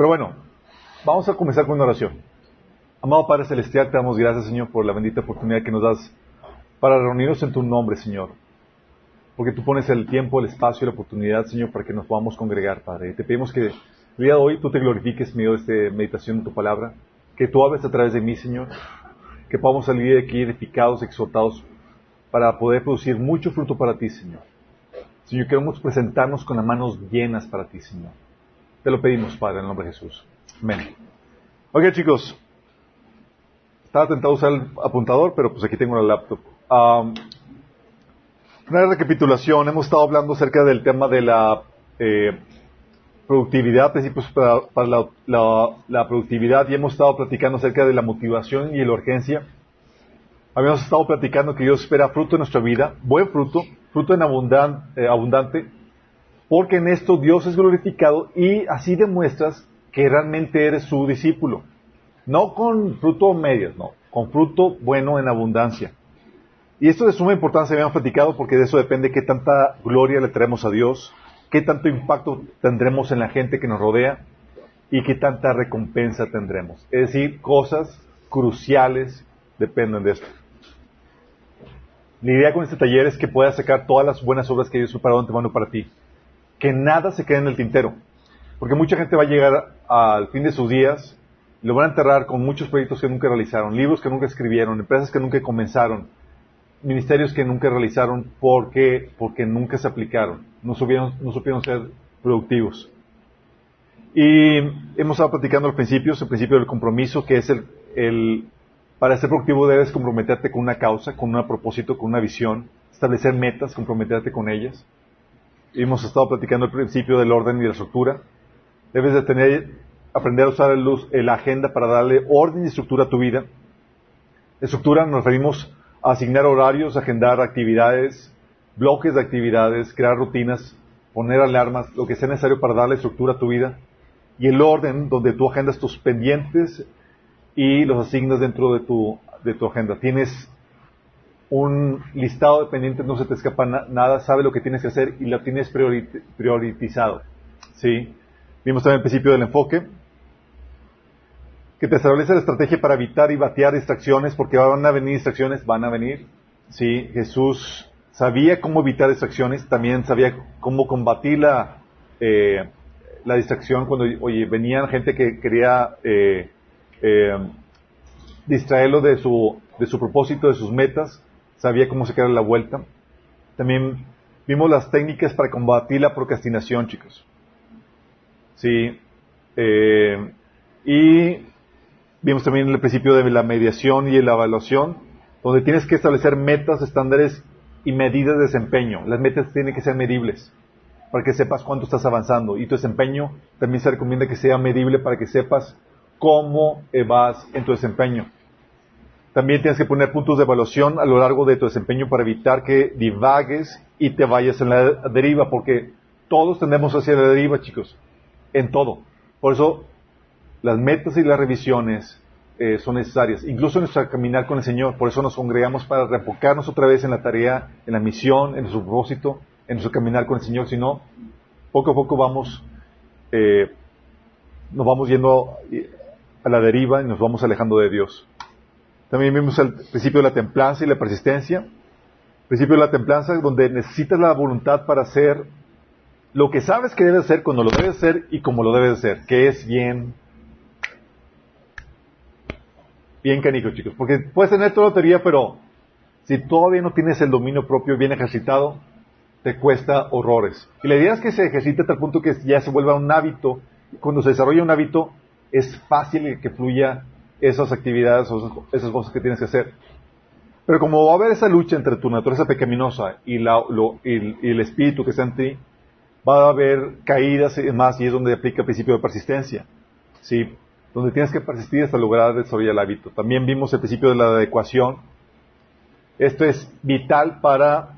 Pero bueno, vamos a comenzar con una oración. Amado Padre Celestial, te damos gracias, Señor, por la bendita oportunidad que nos das para reunirnos en tu nombre, Señor. Porque tú pones el tiempo, el espacio y la oportunidad, Señor, para que nos podamos congregar, Padre. Y te pedimos que el día de hoy tú te glorifiques medio de esta meditación de tu palabra, que tú hables a través de mí, Señor, que podamos salir de aquí edificados, exhortados, para poder producir mucho fruto para ti, Señor. Señor, queremos presentarnos con las manos llenas para ti, Señor. Te lo pedimos, Padre, en el nombre de Jesús. Amén. Ok, chicos. Estaba tentado usar el apuntador, pero pues aquí tengo la laptop. Una recapitulación. Hemos estado hablando acerca del tema de la eh, productividad, principios para, para la, la, la, productividad, y hemos estado platicando acerca de la motivación y la urgencia. Habíamos estado platicando que Dios espera fruto en nuestra vida, buen fruto, fruto en abundan, eh, abundante, porque en esto Dios es glorificado y así demuestras que realmente eres su discípulo. No con fruto medias, no, con fruto bueno en abundancia. Y esto de suma importancia habíamos platicado porque de eso depende qué tanta gloria le traemos a Dios, qué tanto impacto tendremos en la gente que nos rodea y qué tanta recompensa tendremos. Es decir, cosas cruciales dependen de esto. La idea con este taller es que puedas sacar todas las buenas obras que Dios preparado antemano para ti. Que nada se quede en el tintero. Porque mucha gente va a llegar al fin de sus días lo van a enterrar con muchos proyectos que nunca realizaron, libros que nunca escribieron, empresas que nunca comenzaron, ministerios que nunca realizaron porque, porque nunca se aplicaron, no supieron, no supieron ser productivos. Y hemos estado platicando al principio, el principio del compromiso, que es el, el para ser productivo debes comprometerte con una causa, con un propósito, con una visión, establecer metas, comprometerte con ellas. Hemos estado platicando el principio del orden y la estructura. Debes de tener, aprender a usar el, la agenda para darle orden y estructura a tu vida. Estructura nos referimos a asignar horarios, agendar actividades, bloques de actividades, crear rutinas, poner alarmas, lo que sea necesario para darle estructura a tu vida. Y el orden donde tú agendas tus pendientes, y los asignas dentro de tu, de tu agenda. Tienes un listado de pendientes, no se te escapa nada, sabe lo que tienes que hacer y lo tienes priorizado. ¿Sí? Vimos también el principio del enfoque, que te establece la estrategia para evitar y batear distracciones, porque van a venir distracciones, van a venir. Sí, Jesús sabía cómo evitar distracciones, también sabía cómo combatir la, eh, la distracción cuando, oye, venían gente que quería eh, eh, distraerlo de su, de su propósito, de sus metas, sabía cómo se queda la vuelta. También vimos las técnicas para combatir la procrastinación, chicos. Sí. Eh, y vimos también el principio de la mediación y la evaluación, donde tienes que establecer metas, estándares y medidas de desempeño. Las metas tienen que ser medibles para que sepas cuánto estás avanzando. Y tu desempeño también se recomienda que sea medible para que sepas cómo vas en tu desempeño. También tienes que poner puntos de evaluación a lo largo de tu desempeño para evitar que divagues y te vayas en la deriva, porque todos tendemos hacia la deriva, chicos, en todo. Por eso las metas y las revisiones eh, son necesarias, incluso en nuestro caminar con el Señor. Por eso nos congregamos para reenfocarnos otra vez en la tarea, en la misión, en nuestro propósito, en nuestro caminar con el Señor. Si no, poco a poco vamos, eh, nos vamos yendo a la deriva y nos vamos alejando de Dios. También vimos el principio de la templanza y la persistencia. principio de la templanza donde necesitas la voluntad para hacer lo que sabes que debes hacer cuando lo debes hacer y como lo debes hacer, que es bien, bien canico, chicos. Porque puedes tener toda la teoría, pero si todavía no tienes el dominio propio bien ejercitado, te cuesta horrores. Y la idea es que se ejercite hasta el punto que ya se vuelva un hábito. Cuando se desarrolla un hábito, es fácil que fluya esas actividades o esas cosas que tienes que hacer. Pero como va a haber esa lucha entre tu naturaleza pecaminosa y, el espíritu que está en ti, va a haber caídas y demás, y es donde aplica el principio de persistencia. ¿sí? Donde tienes que persistir hasta lograr desarrollar el hábito. También vimos el principio de la adecuación. Esto es vital para,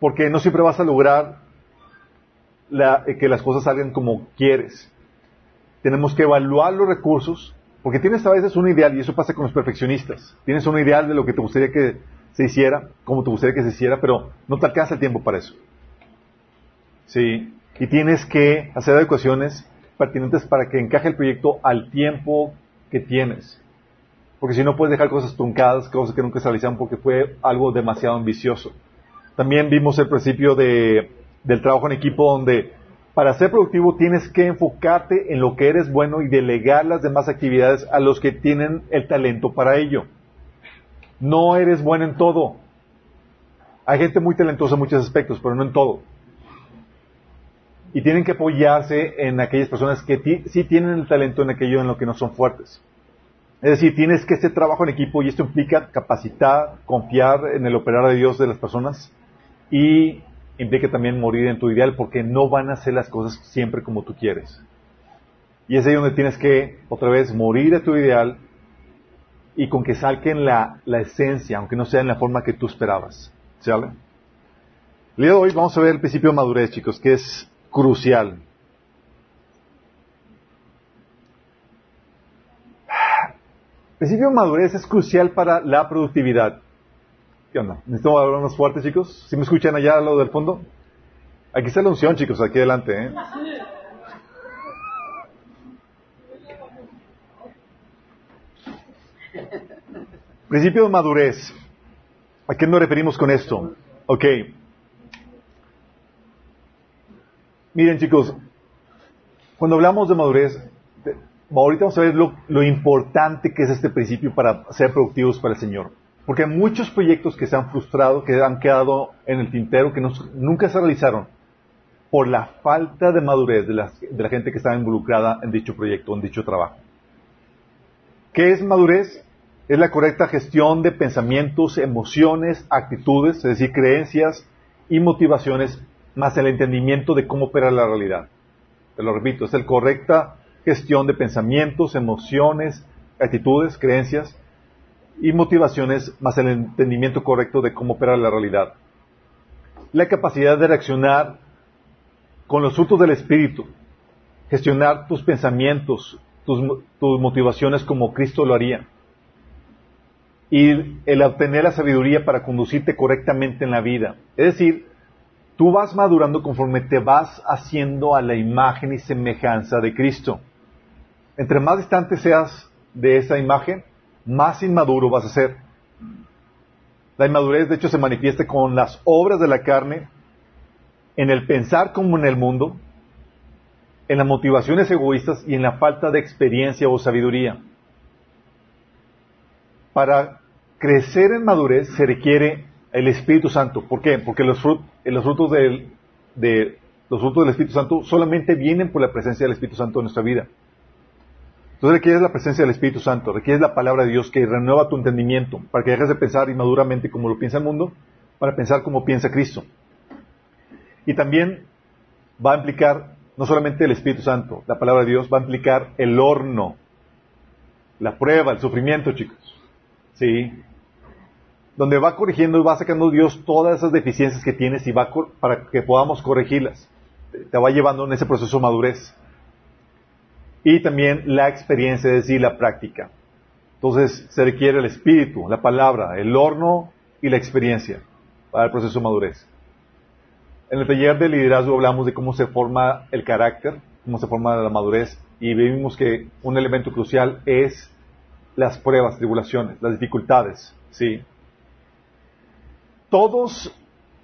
porque no siempre vas a lograr que las cosas salgan como quieres tenemos que evaluar los recursos, porque tienes a veces un ideal, y eso pasa con los perfeccionistas. Tienes un ideal de lo que te gustaría que se hiciera, como te gustaría que se hiciera, pero no te alcanza el tiempo para eso. Sí, y tienes que hacer adecuaciones pertinentes para que encaje el proyecto al tiempo que tienes. Porque si no puedes dejar cosas truncadas, cosas que nunca se realizaron porque fue algo demasiado ambicioso. También vimos el principio de, del trabajo en equipo donde para ser productivo tienes que enfocarte en lo que eres bueno y delegar las demás actividades a los que tienen el talento para ello. No eres bueno en todo. Hay gente muy talentosa en muchos aspectos, pero no en todo. Y tienen que apoyarse en aquellas personas que sí tienen el talento en aquello en lo que no son fuertes. Es decir, tienes que hacer trabajo en equipo y esto implica capacitar, confiar en el operar de Dios de las personas y implica también morir en tu ideal porque no van a hacer las cosas siempre como tú quieres. Y es ahí donde tienes que, otra vez, morir a tu ideal y con que salquen la, la esencia, aunque no sea en la forma que tú esperabas. ¿Sale? El día de hoy vamos a ver el principio de madurez, chicos, que es crucial. El principio de madurez es crucial para la productividad. ¿Qué onda? ¿Necesitamos hablar más fuerte, chicos? ¿Sí me escuchan allá a lo del fondo? Aquí está la unción, chicos, aquí adelante. ¿eh? Principio de madurez. ¿A qué nos referimos con esto? Ok. Miren, chicos, cuando hablamos de madurez, ahorita vamos a ver lo, lo importante que es este principio para ser productivos para el Señor. Porque hay muchos proyectos que se han frustrado, que han quedado en el tintero, que nunca se realizaron por la falta de madurez de la, de la gente que estaba involucrada en dicho proyecto, en dicho trabajo. ¿Qué es madurez? Es la correcta gestión de pensamientos, emociones, actitudes, es decir, creencias y motivaciones, más el entendimiento de cómo opera la realidad. Te lo repito, es la correcta gestión de pensamientos, emociones, actitudes, creencias y motivaciones más el entendimiento correcto de cómo opera la realidad. La capacidad de reaccionar con los frutos del Espíritu, gestionar tus pensamientos, tus, motivaciones como Cristo lo haría. Y el obtener la sabiduría para conducirte correctamente en la vida. Es decir, tú vas madurando conforme te vas haciendo a la imagen y semejanza de Cristo. Entre más distante seas de esa imagen, más inmaduro vas a ser. La inmadurez, de hecho, se manifiesta con las obras de la carne, en el pensar como en el mundo, en las motivaciones egoístas y en la falta de experiencia o sabiduría. Para crecer en madurez se requiere el Espíritu Santo. ¿Por qué? Porque los, frutos del, de, los frutos del Espíritu Santo solamente vienen por la presencia del Espíritu Santo en nuestra vida. Entonces requieres la presencia del Espíritu Santo, requieres la palabra de Dios que renueva tu entendimiento, para que dejes de pensar inmaduramente como lo piensa el mundo, para pensar como piensa Cristo. Y también va a implicar no solamente el Espíritu Santo, la palabra de Dios va a implicar el horno, la prueba, el sufrimiento, chicos. ¿Sí? Donde va corrigiendo y va sacando Dios todas esas deficiencias que tienes y va para que podamos corregirlas. Te va llevando en ese proceso de madurez y también la experiencia, es decir, la práctica. Entonces se requiere el espíritu, la palabra, el horno y la experiencia para el proceso de madurez. En el taller de liderazgo hablamos de cómo se forma el carácter, cómo se forma la madurez y vimos que un elemento crucial es las pruebas, tribulaciones, las dificultades, ¿sí? Todos,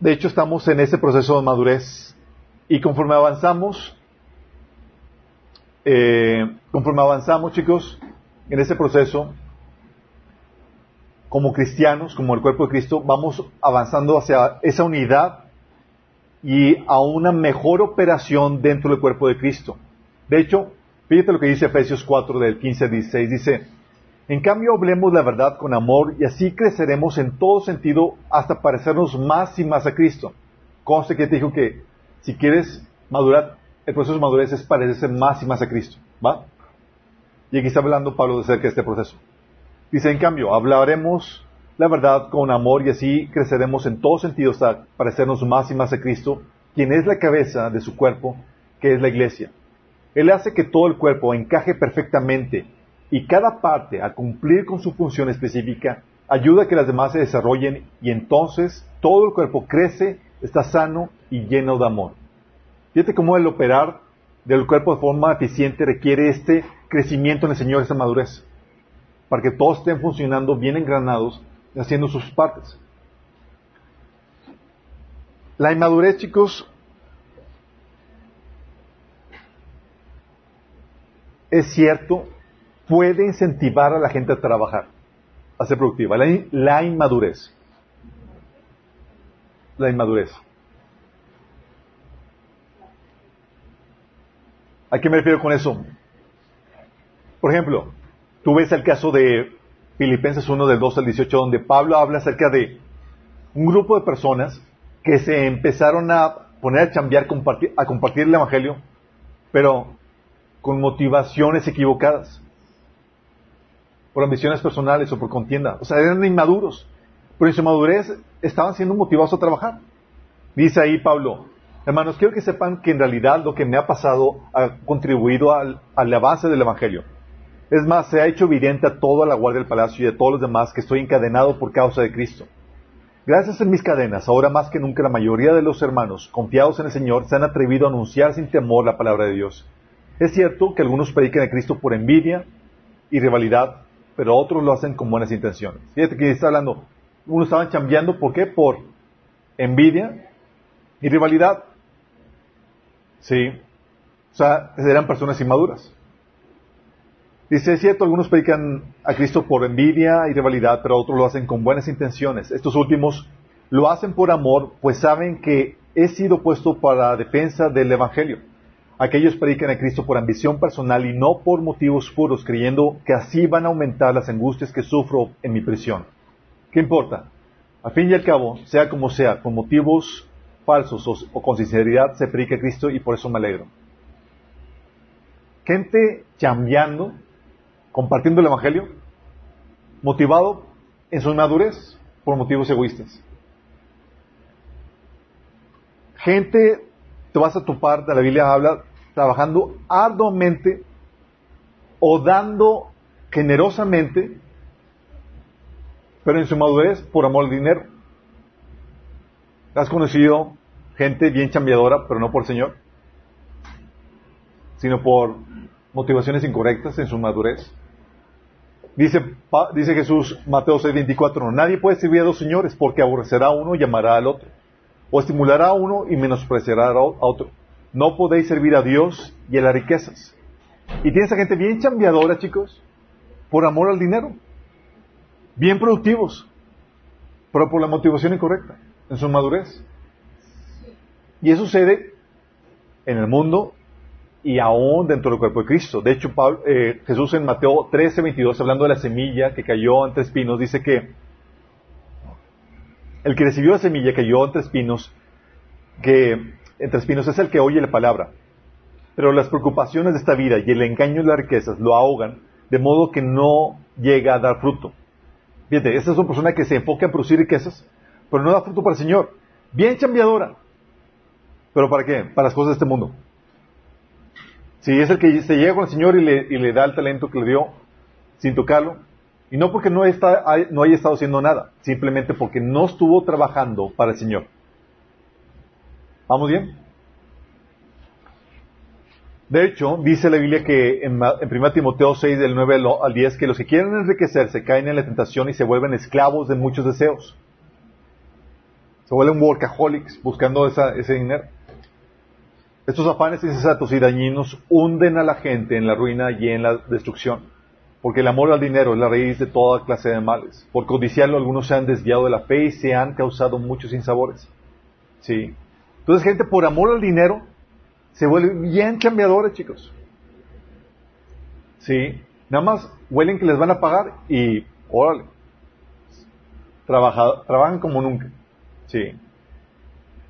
de hecho, estamos en ese proceso de madurez y conforme avanzamos, eh, conforme avanzamos, chicos, en ese proceso, como cristianos, como el cuerpo de Cristo, vamos avanzando hacia esa unidad y a una mejor operación dentro del cuerpo de Cristo. De hecho, fíjate lo que dice Efesios 4 del 15 al 16, dice, en cambio hablemos la verdad con amor y así creceremos en todo sentido hasta parecernos más y más a Cristo. Conste que te dijo que si quieres madurar el proceso de madurez es parecerse más y más a Cristo. ¿Va? Y aquí está hablando Pablo de cerca de este proceso. Dice, en cambio, hablaremos la verdad con amor y así creceremos en todos sentidos hasta parecernos más y más a Cristo, quien es la cabeza de su cuerpo, que es la iglesia. Él hace que todo el cuerpo encaje perfectamente y cada parte, al cumplir con su función específica, ayuda a que las demás se desarrollen y entonces todo el cuerpo crece, está sano y lleno de amor. Fíjate cómo el operar del cuerpo de forma eficiente requiere este crecimiento en el Señor, esta madurez, para que todos estén funcionando bien engranados, haciendo sus partes. La inmadurez, chicos, es cierto, puede incentivar a la gente a trabajar, a ser productiva. La, la inmadurez. La inmadurez. ¿A qué me refiero con eso? Por ejemplo, tú ves el caso de Filipenses 1 del 2 al 18, donde Pablo habla acerca de un grupo de personas que se empezaron a poner a chambear, a compartir el Evangelio, pero con motivaciones equivocadas, por ambiciones personales o por contienda. O sea, eran inmaduros, pero en su madurez estaban siendo motivados a trabajar. Dice ahí Pablo, Hermanos, quiero que sepan que en realidad lo que me ha pasado ha contribuido al, avance del Evangelio. Es más, se ha hecho evidente a toda la guardia del palacio y a todos los demás que estoy encadenado por causa de Cristo. Gracias a mis cadenas, ahora más que nunca la mayoría de los hermanos, confiados en el Señor, se han atrevido a anunciar sin temor la palabra de Dios. Es cierto que algunos predican a Cristo por envidia y rivalidad, pero otros lo hacen con buenas intenciones. Fíjate que está hablando, unos estaban chambeando, ¿por qué? Por envidia y rivalidad. Sí. O sea, eran personas inmaduras. Dice, es cierto, algunos predican a Cristo por envidia y rivalidad, pero otros lo hacen con buenas intenciones. Estos últimos lo hacen por amor, pues saben que he sido puesto para defensa del Evangelio. Aquellos predican a Cristo por ambición personal y no por motivos puros, creyendo que así van a aumentar las angustias que sufro en mi prisión. ¿Qué importa? Al fin y al cabo, sea como sea, con motivos falsos o, con sinceridad se predica a Cristo y por eso me alegro. Gente chambeando, compartiendo el Evangelio, motivado en su inmadurez por motivos egoístas. Gente, te vas a topar, de la Biblia habla, trabajando arduamente o dando generosamente, pero en su madurez por amor al dinero. ¿Has conocido gente bien chambeadora, pero no por el Señor? Sino por motivaciones incorrectas en su madurez. Dice, Jesús, Mateo 6:24, nadie puede servir a dos señores porque aborrecerá a uno y llamará al otro. O estimulará a uno y menospreciará a otro. No podéis servir a Dios y a las riquezas. Y tienes a gente bien chambeadora, chicos, por amor al dinero. Bien productivos, pero por la motivación incorrecta en su madurez. Y eso sucede en el mundo y aún dentro del cuerpo de Cristo. De hecho, eh, Jesús en Mateo 13, 22, hablando de la semilla que cayó entre espinos, dice que el que recibió la semilla cayó entre espinos, que entre espinos es el que oye la palabra. Pero las preocupaciones de esta vida y el engaño de las riquezas lo ahogan, de modo que no llega a dar fruto. Fíjate, esta es una persona que se enfoca en producir riquezas, pero no da fruto para el Señor. Bien chambeadora. ¿Pero para qué? Para las cosas de este mundo. Si es el que se llega con el Señor y le, da el talento que le dio sin tocarlo, y no porque no, está, no haya estado haciendo nada, simplemente porque no estuvo trabajando para el Señor. ¿Vamos bien? De hecho, dice la Biblia que en, en 1 Timoteo 6, del 9 al 10, que los que quieren enriquecerse caen en la tentación y se vuelven esclavos de muchos deseos se vuelven workaholics buscando ese dinero. Estos afanes insensatos y dañinos hunden a la gente en la ruina y en la destrucción, porque el amor al dinero es la raíz de toda clase de males. Por codiciarlo algunos se han desviado de la fe y se han causado muchos sinsabores. Sí. Entonces gente por amor al dinero se vuelve bien chambeadores, chicos. Sí. Nada más huelen que les van a pagar y órale. trabajan como nunca. Sí.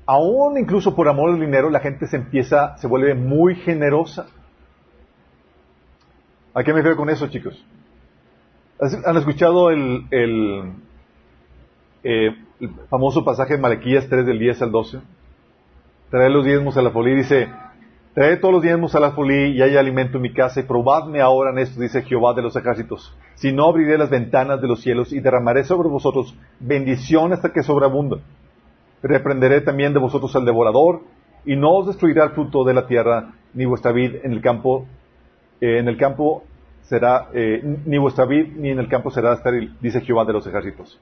Aún incluso por amor al dinero, la gente se empieza, se vuelve muy generosa. ¿A qué me refiero con eso, chicos? ¿Han escuchado el, el, eh, famoso pasaje de Malaquías 3 del 10 al 12? Trae los diezmos a la folía y dice, trae todos los diezmos a la folía y hay alimento en mi casa y probadme ahora en esto, dice Jehová de los ejércitos. Si no abriré las ventanas de los cielos y derramaré sobre vosotros bendición hasta que sobreabunda reprenderé también de vosotros al devorador, y no os destruirá el fruto de la tierra, ni vuestra vid en el campo, eh, en el campo será, eh, ni vuestra vid ni en el campo será estéril, dice Jehová de los ejércitos.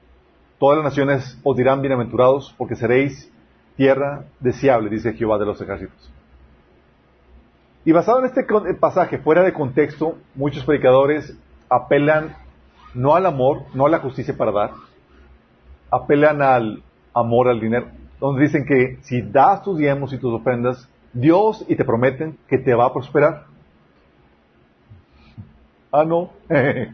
Todas las naciones os dirán bienaventurados, porque seréis tierra deseable, dice Jehová de los ejércitos. Y basado en este pasaje, fuera de contexto, muchos predicadores apelan no al amor, no a la justicia para dar, apelan al amor al dinero, donde dicen que si das tus diezmos y tus ofrendas, Dios y te prometen que te va a prosperar. Ah, no.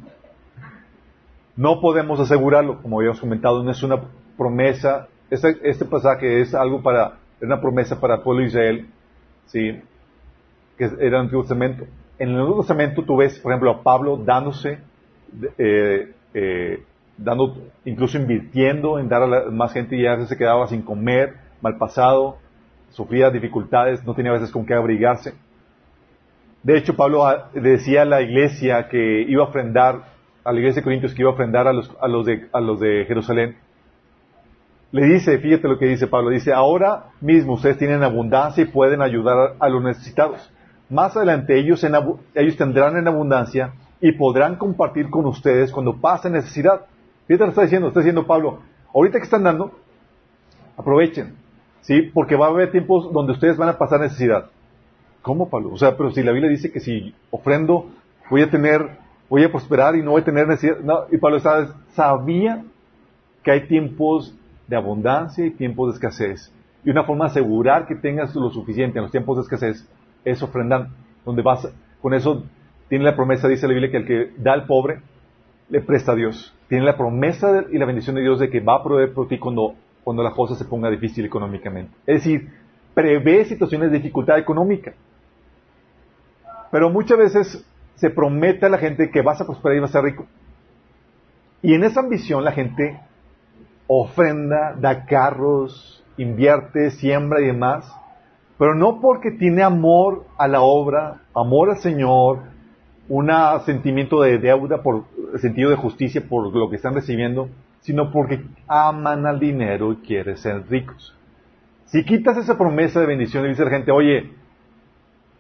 no podemos asegurarlo, como habíamos comentado, no es una promesa. Este, este pasaje es algo para, es una promesa para el pueblo de Israel, ¿sí? que era el Antiguo Testamento. En el Nuevo Testamento tú ves, por ejemplo, a Pablo dándose, eh, eh, dando, incluso invirtiendo en dar a más gente y a veces se quedaba sin comer, mal pasado, sufría dificultades, no tenía a veces con qué abrigarse. De hecho, Pablo ah, decía a la iglesia que iba a ofrendar, a la iglesia de Corintios que iba a ofrendar a los, a los, de, a los de Jerusalén. Le dice, fíjate lo que dice Pablo, dice, ahora mismo ustedes tienen abundancia y pueden ayudar a los necesitados. Más adelante ellos, ellos tendrán en abundancia y podrán compartir con ustedes cuando pase necesidad. Fíjate lo está diciendo, está diciendo Pablo, ahorita que están dando, aprovechen, ¿sí? Porque va a haber tiempos donde ustedes van a pasar necesidad. ¿Cómo, Pablo? O sea, pero si la Biblia dice que si ofrendo, voy a tener, voy a prosperar y no voy a tener necesidad. No, y Pablo sabía que hay tiempos de abundancia y tiempos de escasez. Y una forma de asegurar que tengas lo suficiente en los tiempos de escasez es ofrendando. Donde vas, con eso tiene la promesa, dice la Biblia, que el que da al pobre, le presta a Dios. Tiene la promesa y la bendición de Dios de que va a proveer por ti cuando, cuando la cosa se ponga difícil económicamente. Es decir, prevé situaciones de dificultad económica. Pero muchas veces se promete a la gente que vas a prosperar y vas a ser rico. Y en esa ambición la gente ofrenda, da carros, invierte, siembra y demás, pero no porque tiene amor a la obra, amor al Señor, un sentimiento de deuda por sentido de justicia por lo que están recibiendo, sino porque aman al dinero y quieren ser ricos. Si quitas esa promesa de bendición y dice la gente, oye,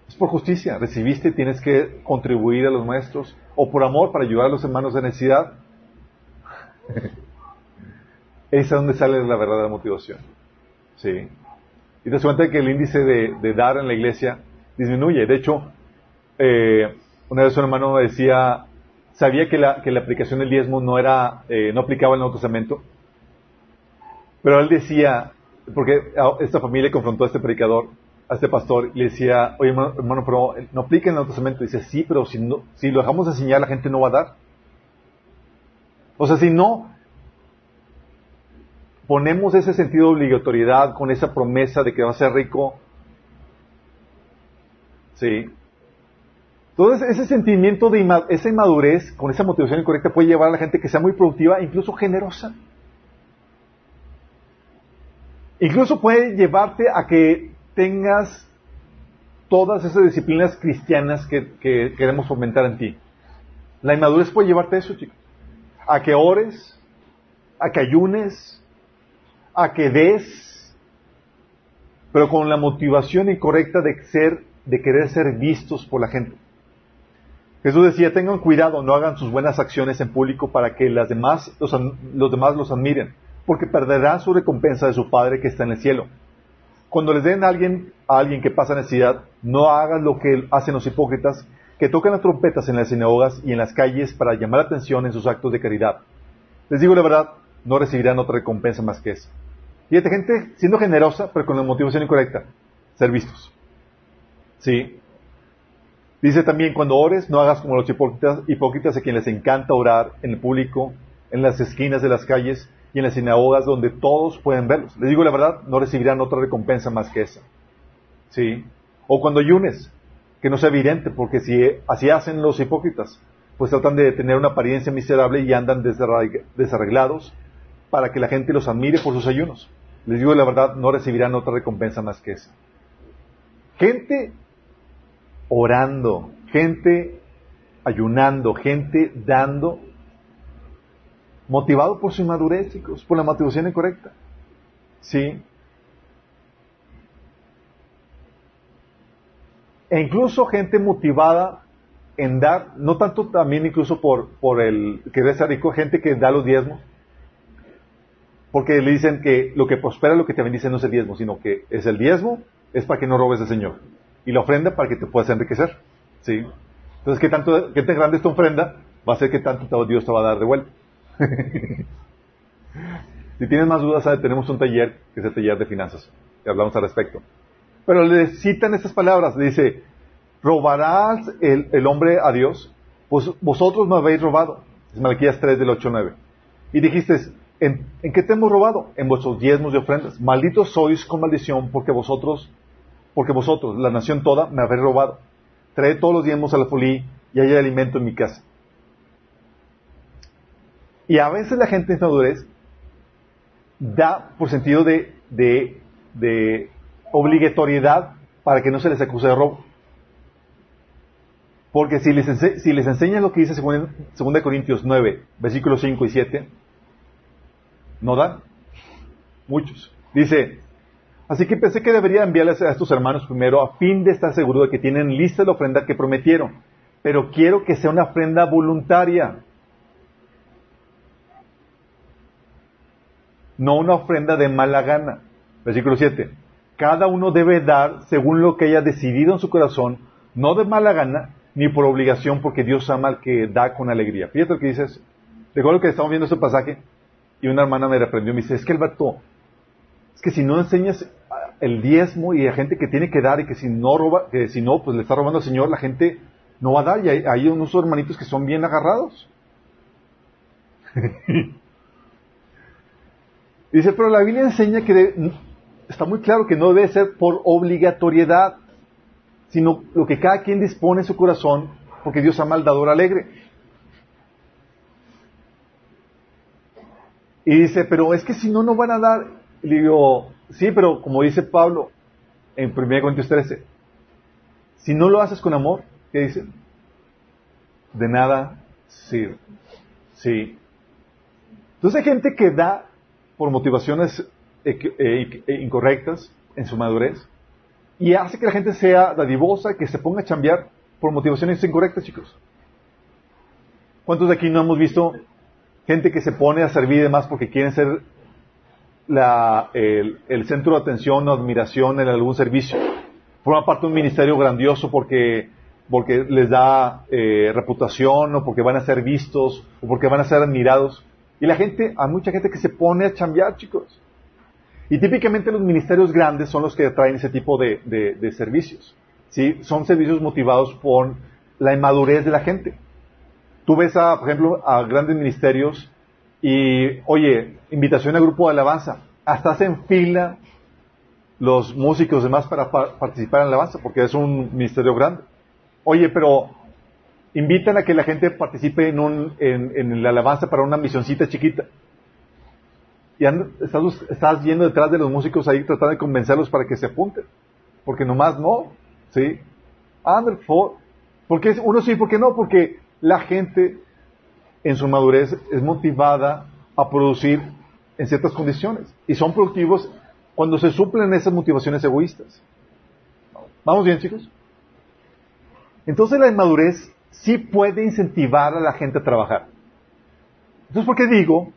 es por justicia, recibiste, tienes que contribuir a los nuestros, o por amor para ayudar a los hermanos de necesidad. Es donde sale la verdadera motivación. Sí. Y te das cuenta que el índice de, dar en la iglesia disminuye. De hecho, eh, una vez un hermano decía, sabía que la, aplicación del diezmo no era, eh, no aplicaba el Nuevo Testamento, pero él decía, porque esta familia confrontó a este predicador, a este pastor, y le decía, oye hermano, pero no aplica el Nuevo Testamento. dice, sí, pero si, no, si lo dejamos de enseñar, la gente no va a dar. O sea, si no ponemos ese sentido de obligatoriedad con esa promesa de que va a ser rico, sí, entonces, ese sentimiento de esa inmadurez, con esa motivación incorrecta, puede llevar a la gente que sea muy productiva, incluso generosa. Incluso puede llevarte a que tengas todas esas disciplinas cristianas que, queremos fomentar en ti. La inmadurez puede llevarte a eso, chicos. A que ores, a que ayunes, a que des, pero con la motivación incorrecta de ser, de querer ser vistos por la gente. Jesús decía, tengan cuidado, no hagan sus buenas acciones en público para que las demás, los, demás los admiren, porque perderán su recompensa de su Padre que está en el cielo. Cuando les den a alguien, a alguien que pasa necesidad, no hagan lo que hacen los hipócritas, que tocan las trompetas en las sinagogas y en las calles para llamar la atención en sus actos de caridad. Les digo la verdad, no recibirán otra recompensa más que esa. Fíjate, gente siendo generosa, pero con la motivación incorrecta. Ser vistos. ¿Sí? Dice también, cuando ores, no hagas como los hipócritas, hipócritas a quienes les encanta orar en el público, en las esquinas de las calles y en las sinagogas donde todos pueden verlos. Les digo la verdad, no recibirán otra recompensa más que esa. ¿Sí? O cuando ayunes, que no sea evidente, porque si así hacen los hipócritas, pues tratan de tener una apariencia miserable y andan desarreglados para que la gente los admire por sus ayunos. Les digo la verdad, no recibirán otra recompensa más que esa. Gente orando, gente ayunando, gente dando, motivado por su inmadurez, chicos, por la motivación incorrecta. ¿Sí? E incluso gente motivada en dar, no tanto también incluso por, por el que ser rico, gente que da los diezmos, porque le dicen que lo que prospera, lo que te bendice no es el diezmo, sino que es el diezmo, es para que no robes al Señor. Y la ofrenda para que te puedas enriquecer. ¿Sí? Entonces, ¿qué tanto, qué tan grande es tu ofrenda? Va a ser que tanto Dios te va a dar de vuelta. si tienes más dudas, tenemos un taller, que es el taller de finanzas, que hablamos al respecto. Pero le citan estas palabras, dice, ¿robarás el, hombre a Dios? Pues vosotros me habéis robado. Es Malaquías 3 del 8 9. Y dijiste, ¿en, qué te hemos robado? En vuestros diezmos y ofrendas. Malditos sois con maldición porque vosotros, porque vosotros, la nación toda, me habéis robado. Trae todos los diezmos a la folí y hay alimento en mi casa. Y a veces la gente en madurez da por sentido de, de obligatoriedad para que no se les acuse de robo. Porque si les, si les enseñan lo que dice 2 Corintios 9, versículos 5 y 7, no dan. Muchos. Dice, así que pensé que debería enviarles a estos hermanos primero a fin de estar seguro de que tienen lista la ofrenda que prometieron. Pero quiero que sea una ofrenda voluntaria. No una ofrenda de mala gana. Versículo 7. Cada uno debe dar según lo que haya decidido en su corazón, no de mala gana, ni por obligación, porque Dios ama al que da con alegría. Fíjate lo que dices. Recuerdo que estamos viendo este pasaje y una hermana me reprendió y me dice, es que Alberto, es que si no enseñas el diezmo y a gente que tiene que dar y que si no roba, que si no, pues le está robando al Señor, la gente no va a dar y hay, unos hermanitos que son bien agarrados. Dice, pero la Biblia enseña que está muy claro que no debe ser por obligatoriedad, sino lo que cada quien dispone en su corazón, porque Dios ama al alegre. Y dice, pero es que si no, no van a dar. Le digo, sí, pero como dice Pablo en 1 Corintios 13, si no lo haces con amor, ¿qué dice? De nada sirve. Sí. Entonces hay gente que da por motivaciones eh, eh, incorrectas en su madurez y hace que la gente sea dadivosa, que se ponga a chambear por motivaciones incorrectas, chicos. ¿Cuántos de aquí no hemos visto gente que se pone a servir demás porque quieren ser el, centro de atención o admiración en algún servicio? Forma parte de un ministerio grandioso porque, porque les da eh, reputación o porque van a ser vistos o porque van a ser admirados. Y la gente, hay mucha gente que se pone a chambear, chicos. Y típicamente los ministerios grandes son los que traen ese tipo de, servicios. ¿sí? Son servicios motivados por la inmadurez de la gente. Tú ves, a, por ejemplo, a grandes ministerios y, oye, invitación a grupo de alabanza. Hasta hacen fila los músicos demás para participar en la alabanza, porque es un ministerio grande. Oye, pero invitan a que la gente participe en, un, en, la alabanza para una misioncita chiquita y estás, yendo detrás de los músicos ahí tratando de convencerlos para que se apunten. Porque nomás no, ¿sí? Anda, porque uno sí, ¿por qué no? Porque la gente en su madurez es motivada a producir en ciertas condiciones. Y son productivos cuando se suplen esas motivaciones egoístas. ¿Vamos bien, chicos? Entonces la inmadurez sí puede incentivar a la gente a trabajar. Entonces, ¿por qué digo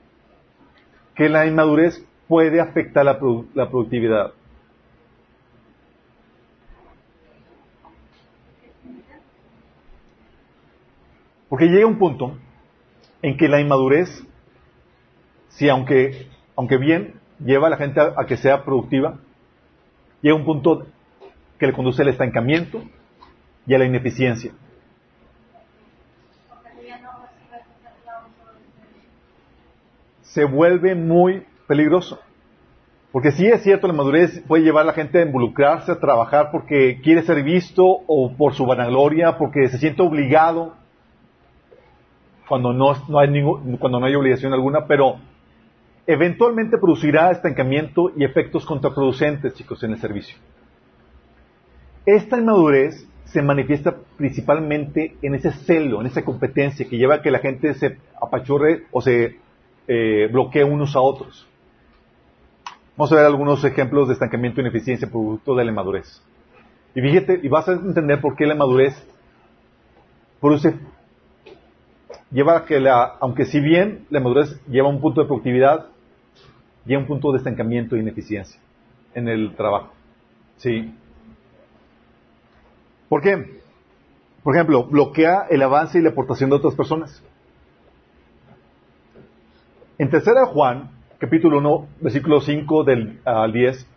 que la inmadurez puede afectar la, productividad. Porque llega un punto en que la inmadurez, si aunque, aunque bien lleva a la gente a, que sea productiva, llega un punto que le conduce al estancamiento y a la ineficiencia. se vuelve muy peligroso. Porque sí es cierto, la madurez puede llevar a la gente a involucrarse, a trabajar porque quiere ser visto o por su vanagloria, porque se siente obligado cuando no, hay, ningún, cuando no hay obligación alguna, pero eventualmente producirá estancamiento y efectos contraproducentes, chicos, en el servicio. Esta inmadurez se manifiesta principalmente en ese celo, en esa competencia que lleva a que la gente se apachurre o se eh, bloquea unos a otros. Vamos a ver algunos ejemplos de estancamiento e ineficiencia producto de la inmadurez. Y fíjate, y vas a entender por qué la madurez produce, lleva a que la, aunque si bien la madurez lleva un punto de productividad, lleva un punto de estancamiento e ineficiencia en el trabajo. ¿Sí? ¿Por qué? Por ejemplo, bloquea el avance y la aportación de otras personas. En tercera Juan, capítulo 1, versículo 5 del, al 10,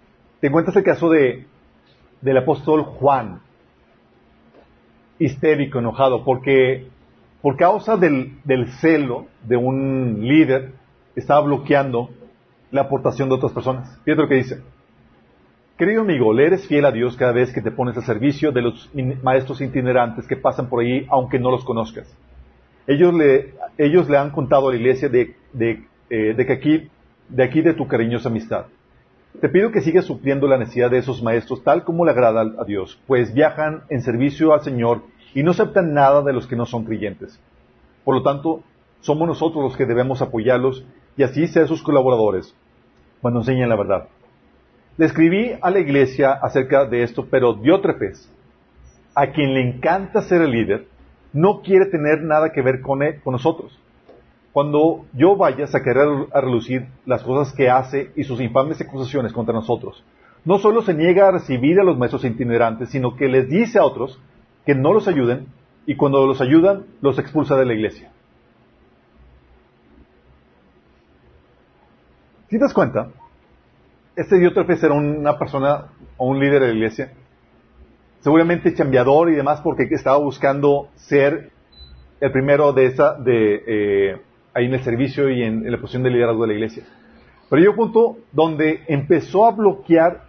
te encuentras el caso de, del apóstol Juan, histérico, enojado, porque por causa del, celo de un líder, estaba bloqueando la aportación de otras personas. Fíjate lo que dice. Querido amigo, le eres fiel a Dios cada vez que te pones al servicio de los maestros itinerantes que pasan por ahí, aunque no los conozcas. Ellos le, ellos le han contado a la iglesia de, de, eh, de que aquí, de aquí de tu cariñosa amistad. Te pido que sigas supliendo la necesidad de esos maestros tal como le agrada a Dios, pues viajan en servicio al Señor y no aceptan nada de los que no son creyentes. Por lo tanto, somos nosotros los que debemos apoyarlos y así ser sus colaboradores cuando enseñan la verdad. Le escribí a la iglesia acerca de esto, pero Diótrefes, a quien le encanta ser el líder, no quiere tener nada que ver con, nosotros. Cuando yo vaya, sacaré a relucir las cosas que hace y sus infames acusaciones contra nosotros. No solo se niega a recibir a los maestros itinerantes, sino que les dice a otros que no los ayuden y cuando los ayudan, los expulsa de la iglesia. Si te das cuenta, este Diótrefes era una persona o un líder de la iglesia, seguramente chambeador y demás porque estaba buscando ser el primero de esa, de, eh, ahí en el servicio y en, la posición de liderazgo de la iglesia. Pero llegó un punto donde empezó a bloquear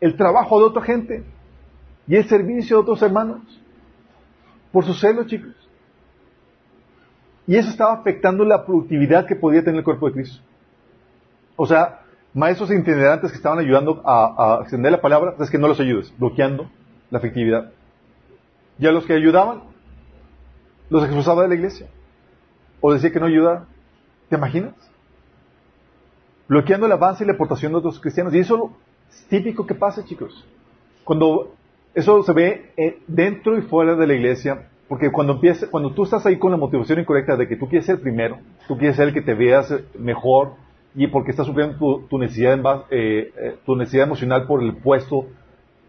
el trabajo de otra gente y el servicio de otros hermanos por su celo, chicos. Y eso estaba afectando la productividad que podía tener el cuerpo de Cristo. O sea, maestros itinerantes que estaban ayudando a, extender la palabra, es que no los ayudes, bloqueando la efectividad. Y a los que ayudaban, los expulsaba de la iglesia. O decía que no ayudaba. ¿Te imaginas? Bloqueando el avance y la aportación de otros cristianos. Y eso es típico que pasa, chicos. Cuando eso se ve eh, dentro y fuera de la iglesia, porque cuando empieza, cuando tú estás ahí con la motivación incorrecta de que tú quieres ser el primero, tú quieres ser el que te veas mejor, y porque estás sufriendo tu, necesidad, eh, eh, tu necesidad emocional por el puesto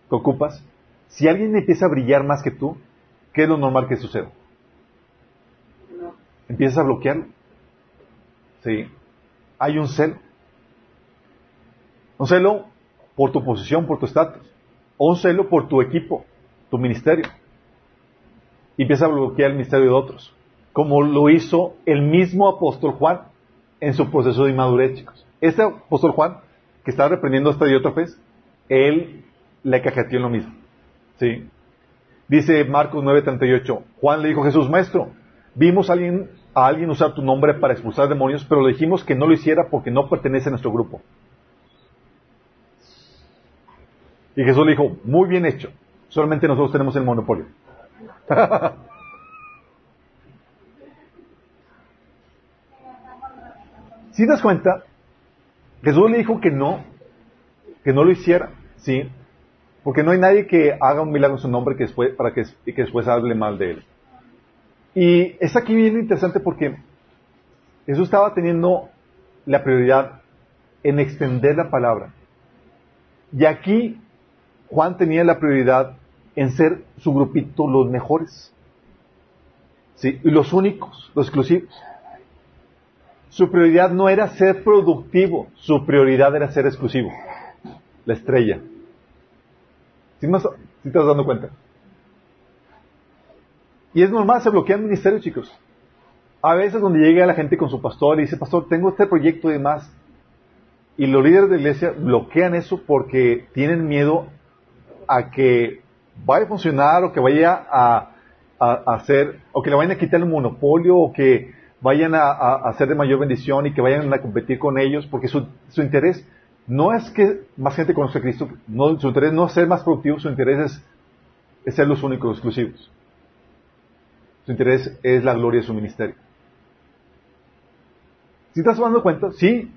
que ocupas, si alguien empieza a brillar más que tú, ¿qué es lo normal que suceda? Empiezas a bloquearlo. Sí. Hay un celo. Un celo por tu posición, por tu estatus. O un celo por tu equipo, tu ministerio. Y empieza a bloquear el ministerio de otros. Como lo hizo el mismo apóstol Juan en su proceso de inmadurez, chicos. Este apóstol Juan, que estaba reprendiendo a este Diótrefes, él le cajeteó en lo mismo. ¿Sí? Dice Marcos 9:38, Juan le dijo a Jesús, maestro, vimos a alguien, a alguien usar tu nombre para expulsar demonios, pero le dijimos que no lo hiciera porque no pertenece a nuestro grupo. Y Jesús le dijo, muy bien hecho, solamente nosotros tenemos el monopolio. Si das cuenta, Jesús le dijo que no, que no lo hiciera, ¿sí? Porque no hay nadie que haga un milagro en su nombre que después, para que, que después hable mal de él. Y es aquí bien interesante porque Jesús estaba teniendo la prioridad en extender la palabra. Y aquí Juan tenía la prioridad en ser su grupito los mejores. ¿Sí? Y los únicos, los exclusivos. Su prioridad no era ser productivo, su prioridad era ser exclusivo. La estrella. ¿Sí, más, te estás dando cuenta? Y es normal, se bloquea el ministerio, chicos. A veces donde llega la gente con su pastor y dice, pastor, tengo este proyecto y demás. Y los líderes de la iglesia bloquean eso porque tienen miedo a que vaya a funcionar o que vaya a, hacer, o que le vayan a quitar el monopolio o que vayan a, a, ser de mayor bendición y que vayan a competir con ellos, porque su, su interés no es que más gente conozca a Cristo, no, su interés no es ser más productivo, su interés es, es ser los únicos exclusivos. Su interés es la gloria de su ministerio. Si estás dando cuenta, sí,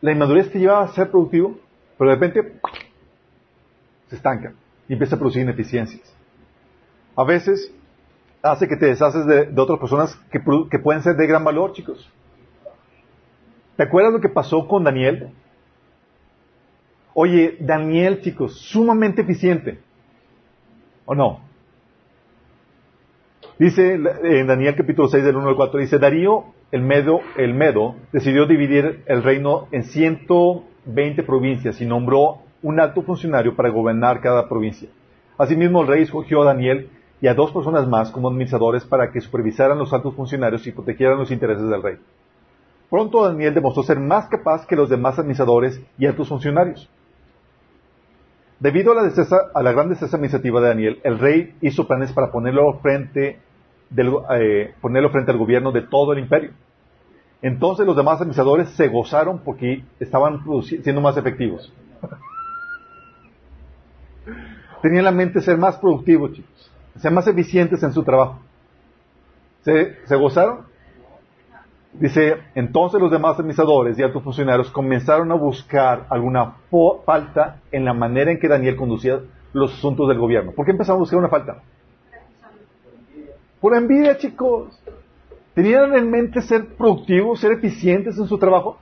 la inmadurez te lleva a ser productivo, pero de repente se estanca. Y empieza a producir ineficiencias. A veces hace que te deshaces de, otras personas que, que pueden ser de gran valor, chicos. ¿Te acuerdas lo que pasó con Daniel? Oye, Daniel, chicos, sumamente eficiente. ¿O no? Dice en Daniel capítulo 6 del 1 al 4, dice, Darío el Medo, el Medo decidió dividir el reino en 120 provincias y nombró un alto funcionario para gobernar cada provincia. Asimismo, el rey escogió a Daniel y a dos personas más como administradores para que supervisaran los altos funcionarios y protegieran los intereses del rey. Pronto Daniel demostró ser más capaz que los demás administradores y altos funcionarios. Debido a la, a la gran destreza administrativa de Daniel, el rey hizo planes para eh, ponerlo frente al gobierno de todo el imperio. Entonces los demás administradores se gozaron porque estaban siendo más efectivos. Tenían la mente ser más productivos, chicos, ser más eficientes en su trabajo. ¿Se, se gozaron? Dice, entonces los demás administradores y altos funcionarios comenzaron a buscar alguna falta en la manera en que Daniel conducía los asuntos del gobierno. ¿Por qué empezaron a buscar una falta? Por envidia, chicos. ¿Tenían en mente ser productivos, ser eficientes en su trabajo?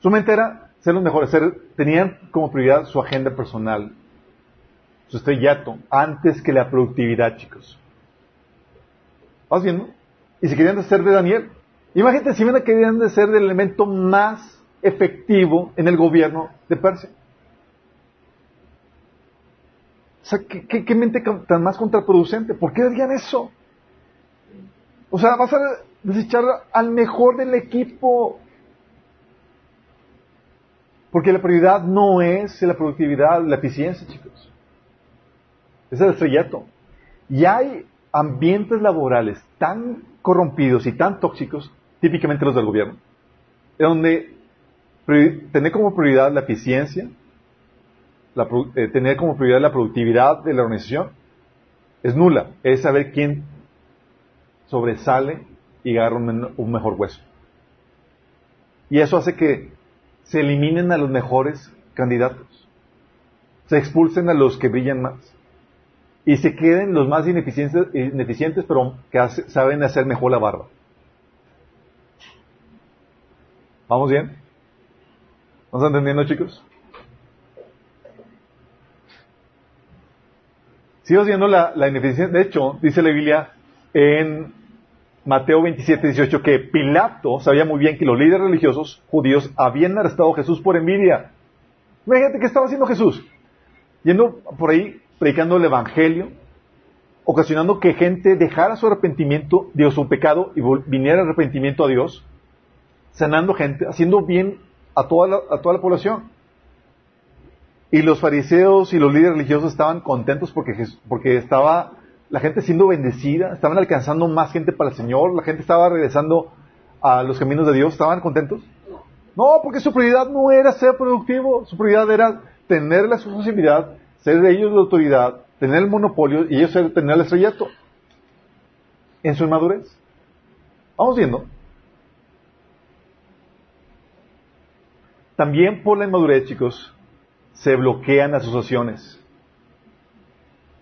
Su mente era ser los mejores, tenían como prioridad su agenda personal, su estrellato, antes que la productividad, chicos. ¿Vas viendo? y se querían ser de Daniel. Imagínate si me querían de ser el elemento más efectivo en el gobierno de Persia. O sea, ¿qué, mente tan más contraproducente? ¿Por qué harían eso? O sea, vas a desechar al mejor del equipo. Porque la prioridad no es la productividad, la eficiencia, chicos. Es el estrellato. Y hay ambientes laborales tan corrompidos y tan tóxicos, típicamente los del gobierno, donde tener como prioridad la eficiencia, eh, tener como prioridad la productividad de la organización, es nula. Es saber quién sobresale y agarra un, mejor hueso. Y eso hace que se eliminen a los mejores candidatos. Se expulsen a los que brillan más y se queden los más ineficientes, ineficientes pero que saben hacer mejor la barba. ¿Vamos bien? ¿Vamos entendiendo, chicos? Sigo viendo la, la ineficiencia. De hecho, dice la Biblia en Mateo 27, 18 que Pilato sabía muy bien que los líderes religiosos judíos habían arrestado a Jesús por envidia. Imagínate qué estaba haciendo Jesús. Yendo por ahí predicando el Evangelio, ocasionando que gente dejara su arrepentimiento de su pecado y viniera arrepentimiento a Dios, sanando gente, haciendo bien a toda la, a toda la población. Y los fariseos y los líderes religiosos estaban contentos porque, porque estaba la gente siendo bendecida, estaban alcanzando más gente para el Señor, la gente estaba regresando a los caminos de Dios, ¿estaban contentos? No, porque su prioridad no era ser productivo, su prioridad era tener la exclusividad ser de ellos la autoridad, tener el monopolio y ellos tener el estrellato. En su inmadurez. Vamos viendo. También por la inmadurez, chicos, se bloquean asociaciones.